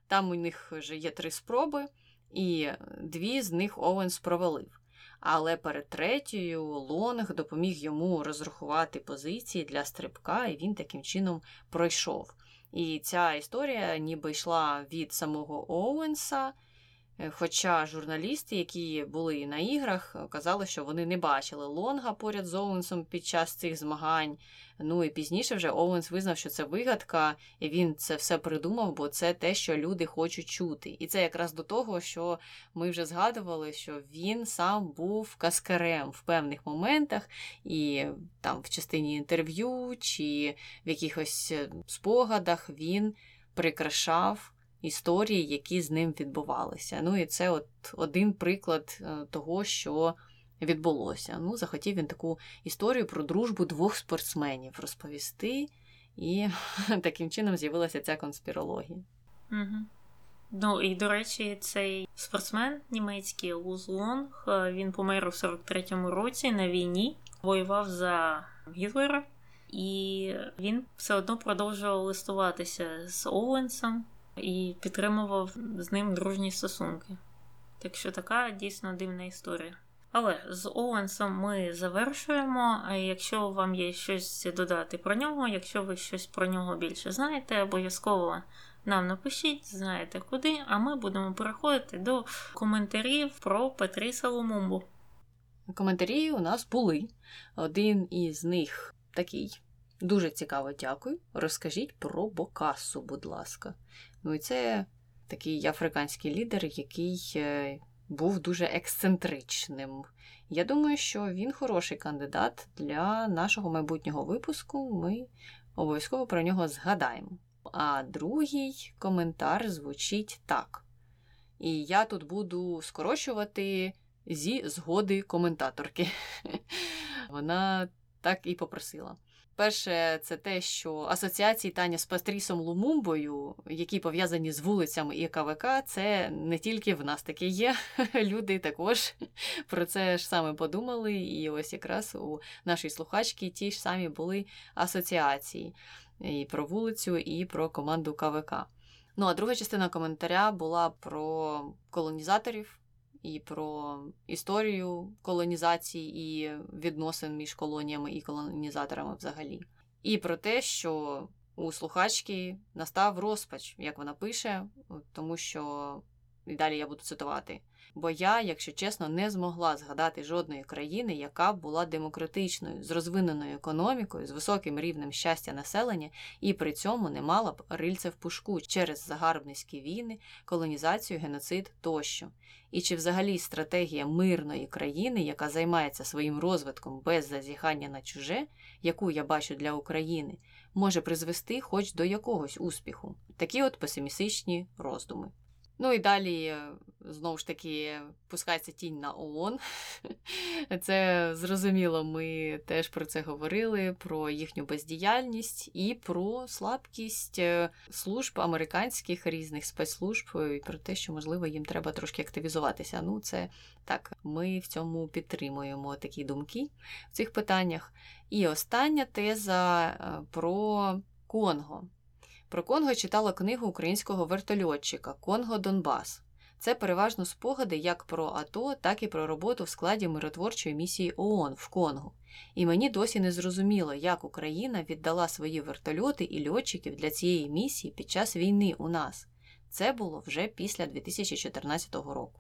Там у них вже є три спроби, і дві з них Оуенс провалив. Але перед третьою Лонг допоміг йому розрахувати позиції для стрибка, і він таким чином пройшов. І ця історія ніби йшла від самого Оуенса. Е, хоча журналісти, які були на іграх, казали, що вони не бачили Лонга поряд з Оуенсом під час цих змагань. Ну і пізніше вже Оуенс визнав, що це вигадка, і він це все придумав, бо це те, що люди хочуть чути. І це якраз до того, що ми вже згадували, що він сам був каскарем в певних моментах, і там в частині інтерв'ю чи в якихось е, спогадах він прикрашав історії, які з ним відбувалися. Ну і це от один приклад е, того, що відбулося. Ну, захотів він таку історію про дружбу двох спортсменів розповісти, і (laughs) таким чином з'явилася ця конспірологія. Угу. Ну і до речі, цей спортсмен німецький Луз Лонг, е, він помер у 43-му році на війні, воював за Гітлера, і він все одно продовжував листуватися з Оуенсом і підтримував з ним дружні стосунки. Так що така дійсно дивна історія. Але з Оуенсом ми завершуємо. Якщо вам є щось додати про нього, якщо ви щось про нього більше знаєте, обов'язково нам напишіть, знаєте куди, а ми будемо переходити до коментарів про Петріса Лумумбу. Коментарі у нас були. Один із них такий. Дуже цікаво, дякую. Розкажіть про Бокасу, будь ласка. Ну і це такий африканський лідер, який е, був дуже ексцентричним. Я думаю, що він хороший кандидат для нашого майбутнього випуску. Ми обов'язково про нього згадаємо. А другий коментар звучить так. І я тут буду скорочувати зі згоди коментаторки. (laughs) Вона так і попросила. Перше, це те, що асоціації Таня з Патрісом Лумумбою, які пов'язані з вулицями і КВК, це не тільки в нас таке є. (laughs) Люди також про це ж саме подумали. І ось якраз у нашій слухачки ті ж самі були асоціації і про вулицю, і про команду КВК. Ну а друга частина коментаря була про колонізаторів і про історію колонізації і відносин між колоніями і колонізаторами взагалі. І про те, що у слухачки настав розпач, як вона пише, тому що і далі я буду цитувати. Бо я, якщо чесно, не змогла згадати жодної країни, яка б була демократичною, з розвиненою економікою, з високим рівнем щастя населення, і при цьому не мала б рильця в пушку через загарбницькі війни, колонізацію, геноцид тощо. І чи взагалі стратегія мирної країни, яка займається своїм розвитком без зазіхання на чуже, яку я бачу для України, може призвести хоч до якогось успіху? Такі от песимістичні роздуми. Ну і далі, е, знову ж таки, пускається тінь на ООН. (laughs) Це зрозуміло, ми теж про це говорили: про їхню бездіяльність і про слабкість е, служб американських різних спецслужб, і про те, що, можливо, їм треба трошки активізуватися. Ну, це так, ми в цьому підтримуємо такі думки в цих питаннях. І остання теза е, про Конго. Про Конго читала книгу українського вертольотчика Конго Донбас. Це переважно спогади як про АТО, так і про роботу в складі миротворчої місії ООН в Конго. І мені досі не зрозуміло, як Україна віддала свої вертольоти і льотчиків для цієї місії під час війни у нас. Це було вже після 2014 року.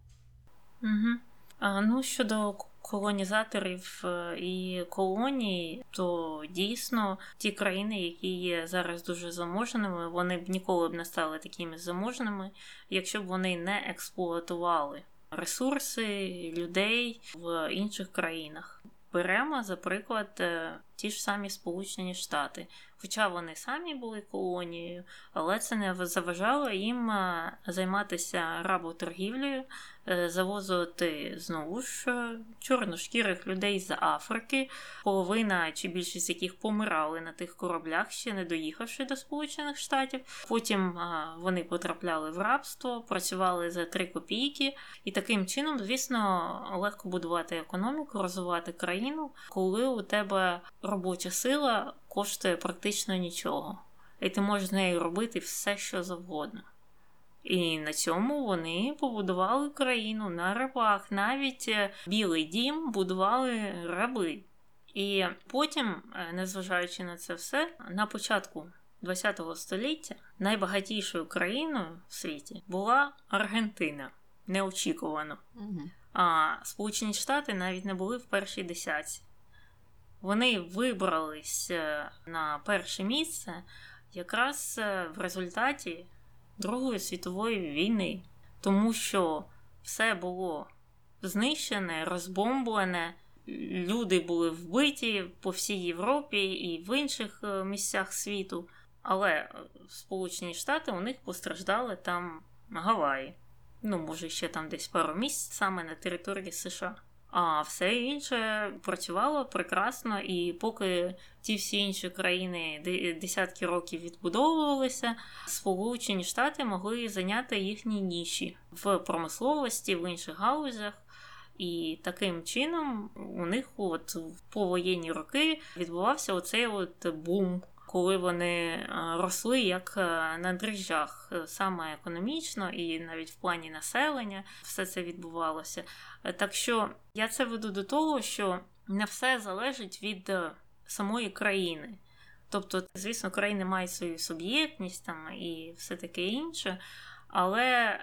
Угу. А, Ну щодо колонізаторів е, і колоній, то дійсно ті країни, які є зараз дуже заможними, вони б ніколи б не стали такими заможними, якщо б вони не експлуатували ресурси людей в інших країнах. Беремо, за приклад, е, ті ж самі Сполучені Штати. Хоча вони самі були колонією, але це не заважало їм е, займатися работоргівлею, е, завозити знову ж е, чорношкірих людей з Африки, половина чи більшість яких помирали на тих кораблях, ще не доїхавши до Сполучених Штатів. Потім вони потрапляли в рабство, працювали за три копійки, і таким чином, звісно, легко будувати економіку, розвивати країну, коли у тебе робоча сила коштує практично нічого. І ти можеш з нею робити все, що завгодно. І на цьому вони побудували країну на рабах. Навіть е, Білий дім будували раби. І потім, е, незважаючи на це все, на початку ХХ століття найбагатішою країною в світі була Аргентина. Неочікувано. Угу. А Сполучені Штати навіть не були в першій десятці вони вибрались е, на перше місце якраз е, в результаті Другої світової війни, тому що все було знищене, розбомблене, люди були вбиті по всій Європі і в інших е, місцях світу. Але Сполучені Штати у них постраждали там Гаваї. Ну, може, ще там десь пару місць саме на території США. А все інше працювало прекрасно, і поки ті всі інші країни десятки років відбудовувалися, Сполучені Штати могли зайняти їхні ніші в промисловості, в інших гаузях. І таким чином у них от в повоєнні роки відбувався оцей от бум коли вони е, росли як е, на дріжджах, е, саме економічно і навіть в плані населення все це відбувалося. Так що я це веду до того, що не все залежить від самої країни. Тобто, звісно, країни мають свою суб'єктність там і все таке інше, але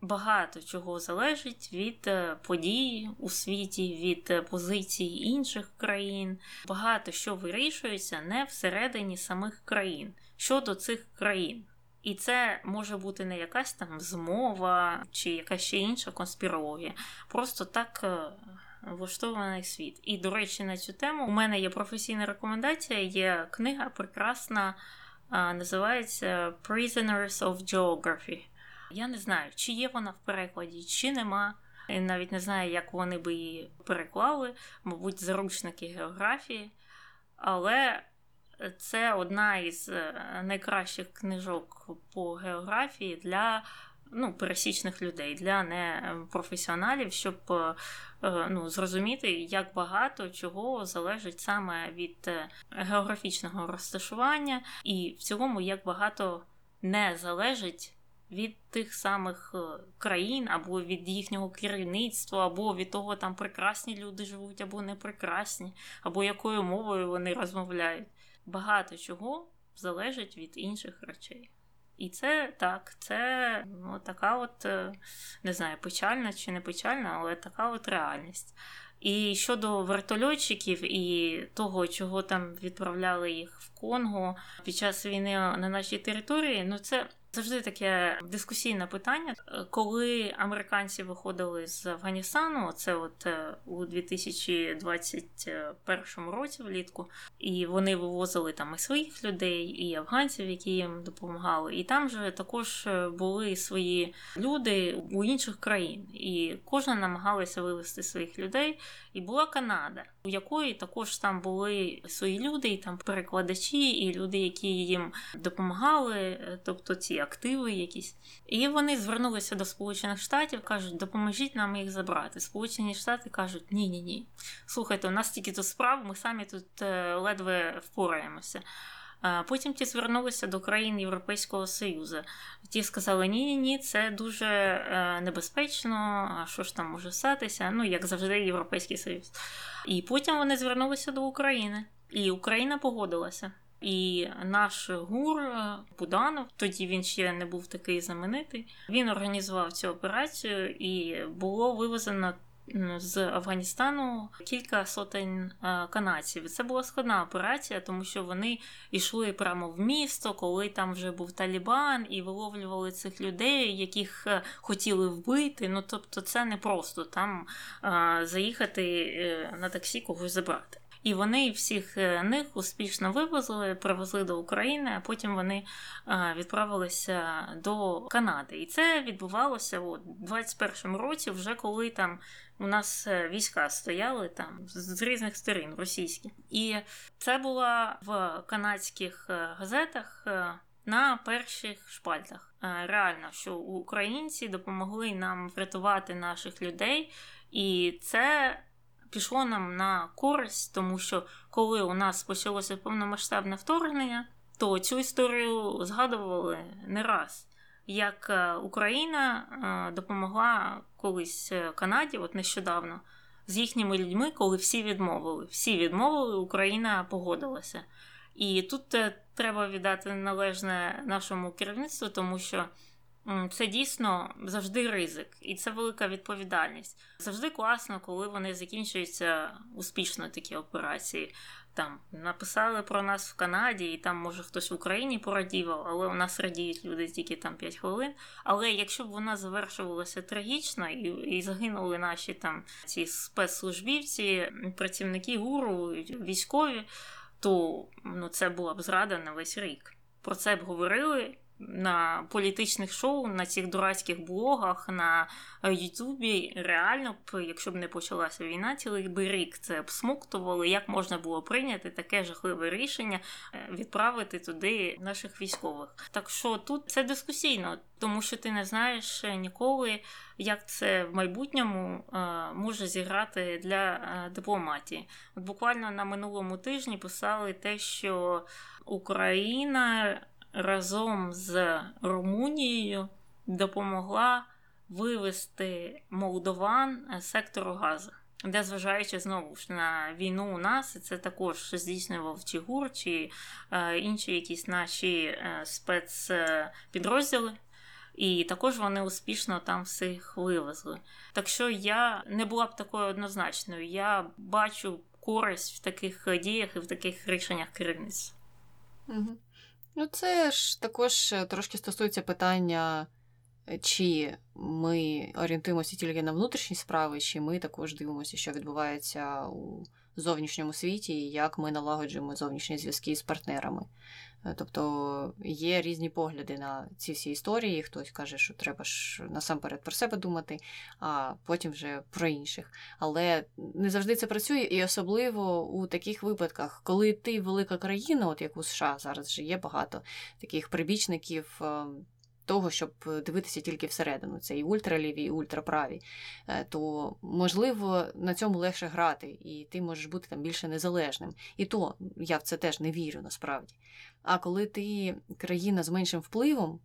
багато чого залежить від е, подій у світі, від е, позицій інших країн. Багато що вирішується не всередині самих країн щодо цих країн. І це може бути не якась там змова чи якась ще інша конспірологія. Просто так. Е, влаштований світ. І, до речі, на цю тему у мене є професійна рекомендація, є книга прекрасна, називається Prisoners of Geography. Я не знаю, чи є вона в перекладі, чи нема. Я навіть не знаю, як вони би її переклали, мабуть, заручники географії. Але це одна із найкращих книжок по географії для ну, пересічних людей, для непрофесіоналів, щоб ну, зрозуміти, як багато чого залежить саме від географічного розташування, і в цілому як багато не залежить від тих самих е, країн, або від їхнього керівництва, або від того, там прекрасні люди живуть, або не прекрасні, або якою мовою вони розмовляють. Багато чого залежить від інших речей. І це так, це ну, така от, е, не знаю, печальна чи не печальна, але така от реальність. І щодо вертольотчиків і того, чого там відправляли їх в Конго під час війни на нашій території, ну це Завжди таке дискусійне питання, коли американці виходили з Афганістану, це от е, у 2021 році влітку, і вони вивозили там і своїх людей, і афганців, які їм допомагали. І там же також е, були свої люди у інших країн, і кожна намагалася вивезти своїх людей. І була Канада, у якої також там були свої люди, і там перекладачі, і люди, які їм допомагали, е, тобто ці активи якісь. І вони звернулися до Сполучених Штатів, кажуть, допоможіть нам їх забрати. Сполучені Штати кажуть, ні-ні ні. Слухайте, у нас тільки тут справ, ми самі тут е, ледве впораємося. Потім ті звернулися до країн Європейського Союзу. Ті сказали, ні-ні, ні, це дуже е, небезпечно, а що ж там може статися? Ну, як завжди, Європейський Союз. І потім вони звернулися до України, і Україна погодилася. І наш гур е, Буданов, тоді він ще не був такий знаменитий. Він організував цю операцію і було вивезено з Афганістану кілька сотень е, канадців. Це була складна операція, тому що вони йшли прямо в місто, коли там вже був Талібан, і виловлювали цих людей, яких е, хотіли вбити. Ну тобто, це не просто там заїхати на таксі когось забрати. І вони всіх е, них успішно вивезли, привезли до України, а потім вони е, відправилися до Канади. І це відбувалося у 21-му році, вже коли там у нас е, війська стояли там з різних сторін російські. І це було в канадських газетах. На перших шпальтах реально, що українці допомогли нам врятувати наших людей, і це пішло нам на користь, тому що коли у нас почалося повномасштабне вторгнення, то цю історію згадували не раз. Як е, Україна е, допомогла колись е, Канаді, от нещодавно, з їхніми людьми, коли всі відмовили. Всі відмовили, Україна погодилася. І тут треба віддати належне нашому керівництву, тому що це дійсно завжди ризик, і це велика відповідальність. Завжди класно, коли вони закінчуються успішно такі операції. Там написали про нас в Канаді, і там, може, хтось в Україні порадів, але у нас радіють люди тільки там 5 хвилин. Але якщо б вона завершувалася трагічно і і загинули наші там ці спецслужбівці, працівники гуру, військові, то ну, це була б зрада на весь рік. Про це б говорили на політичних шоу, на цих дурацьких блогах, на е, Ютубі. Реально б, якщо б не почалася війна, цілий би рік це обсмоктували, як можна було прийняти таке жахливе рішення е, відправити туди наших військових. Так що тут це дискусійно, тому що ти не знаєш ніколи, як це в майбутньому е, може зіграти для дипломатії. От буквально на минулому тижні писали те, що Україна разом з Румунією допомогла вивести молдован з сектору Газа. Де, зважаючи знову ж на війну у нас, це також здійснював Чигур чи е, інші якісь наші е, спецпідрозділи, і також вони успішно там всіх вивезли. Так що я не була б такою однозначною. Я бачу користь в таких діях і в таких рішеннях керівництва. Угу. Ну, це ж також е, трошки стосується питання, е, чи ми орієнтуємося тільки на внутрішні справи, чи ми також дивимося, що відбувається у зовнішньому світі, і як ми налагоджуємо зовнішні зв'язки з партнерами. Е, тобто є різні погляди на ці всі історії. Хтось каже, що треба ж насамперед про себе думати, а потім вже про інших. Але не завжди це працює, і особливо у таких випадках, коли ти велика країна, от як у США зараз вже є багато таких прибічників. Того, щоб дивитися тільки всередину, це і ультраліві, і ультраправі, е, то можливо на цьому легше грати, і ти можеш бути там більше незалежним. І то я в це теж не вірю насправді. А коли ти країна з меншим впливом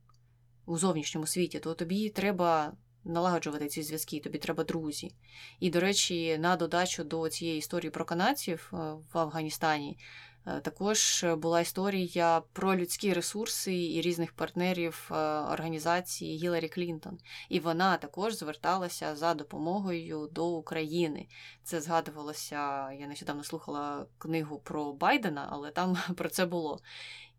у зовнішньому світі, то тобі треба. Налагоджувати ці зв'язки, тобі треба друзі. І, до речі, на додачу до цієї історії про канадців е, в Афганістані Е, також була історія про людські ресурси і різних партнерів е, організації Гіларі Клінтон. І вона також зверталася за допомогою до України. Це згадувалося, я нещодавно слухала книгу про Байдена, але там (laughs) про це було.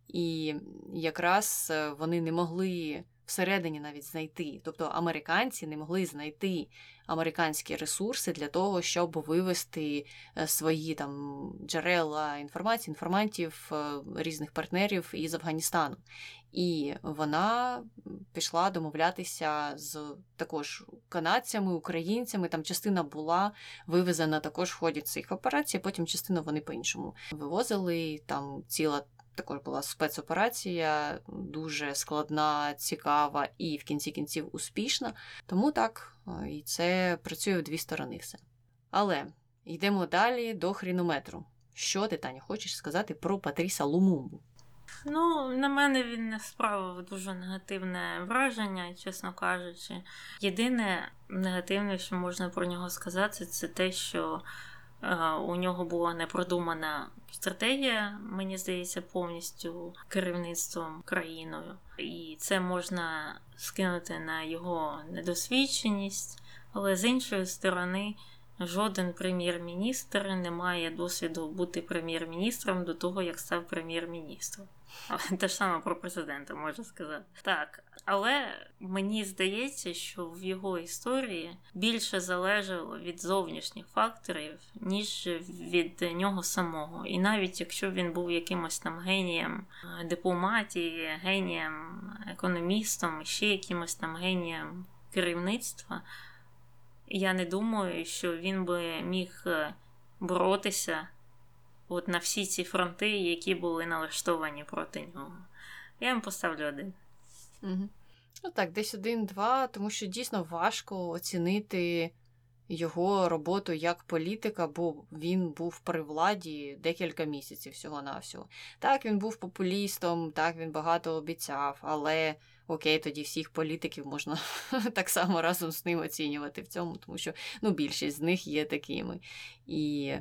І якраз е, вони не могли всередині навіть знайти. Тобто американці не могли знайти американські ресурси для того, щоб вивести е, свої там джерела інформації, інформантів е, різних партнерів із Афганістану. І вона пішла домовлятися з також канадцями, українцями. Там частина була вивезена також в ході цих операцій, потім частину вони по-іншому вивозили. Там ціла також була спецоперація, дуже складна, цікава і в кінці кінців успішна. Тому так, і це працює в дві сторони все. Але йдемо далі до хрінометру. Що ти, Таня, хочеш сказати про Патріса Лумумбу? Ну, на мене він не справив дуже негативне враження, чесно кажучи. Єдине негативне, що можна про нього сказати, це те, що е, у нього була непродумана стратегія, мені здається, повністю керівництвом країною. І це можна скинути на його недосвідченість, але з іншої сторони. Жоден прем'єр-міністр не має досвіду бути прем'єр-міністром до того, як став прем'єр-міністром. Те ж саме про президента можна сказати. Так, але мені здається, що в його історії більше залежало від зовнішніх факторів, ніж від нього самого. І навіть якщо він був якимось там генієм е, дипломатії, генієм економістом, ще якимось там генієм керівництва, я не думаю, що він би міг е, боротися от на всі ці фронти, які були налаштовані проти нього. Я їм поставлю один. Ну так, десь один-два, тому що дійсно важко оцінити його роботу як політика, бо він був при владі декілька місяців всього-навсього. Так, він був популістом, так, він багато обіцяв, але окей, тоді всіх політиків можна (laughs) так само разом з ним оцінювати в цьому, тому що ну, більшість з них є такими. І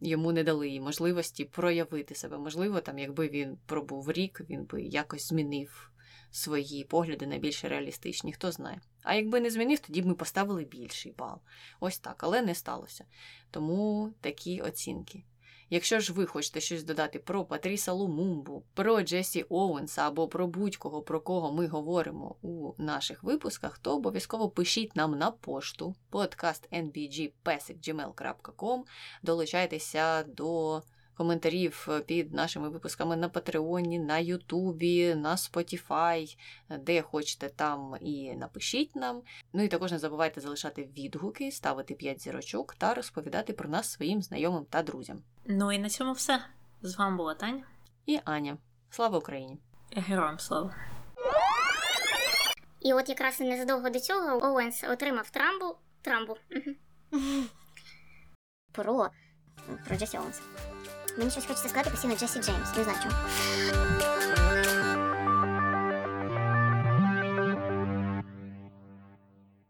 йому не дали можливості проявити себе. Можливо, там, якби він пробув рік, він би якось змінив свої погляди на більш реалістичні, хто знає. А якби не змінив, тоді б ми поставили більший бал. Ось так, але не сталося. Тому такі оцінки. Якщо ж ви хочете щось додати про Патріса Лумумбу, про Джесі Оуенса або про будь-кого, про кого ми говоримо у наших випусках, то обов'язково пишіть нам на пошту podcastnbgpesic.gmail.com Долучайтеся до коментарів е, під нашими випусками на Патреоні, на Ютубі, на Spotify, де хочете там і напишіть нам. Ну і також не забувайте залишати відгуки, ставити 5 зірочок та розповідати про нас своїм знайомим та друзям. Ну і на цьому все. З вами була Таня і Аня. Слава Україні! Героям слава! І от якраз незадовго до цього Оуенс отримав трамбу. Трамбу. (laughs) Про Про Джесі Оуенса. Мені щось хочеться сказати постійно Джесі Джеймс, не знаю чому.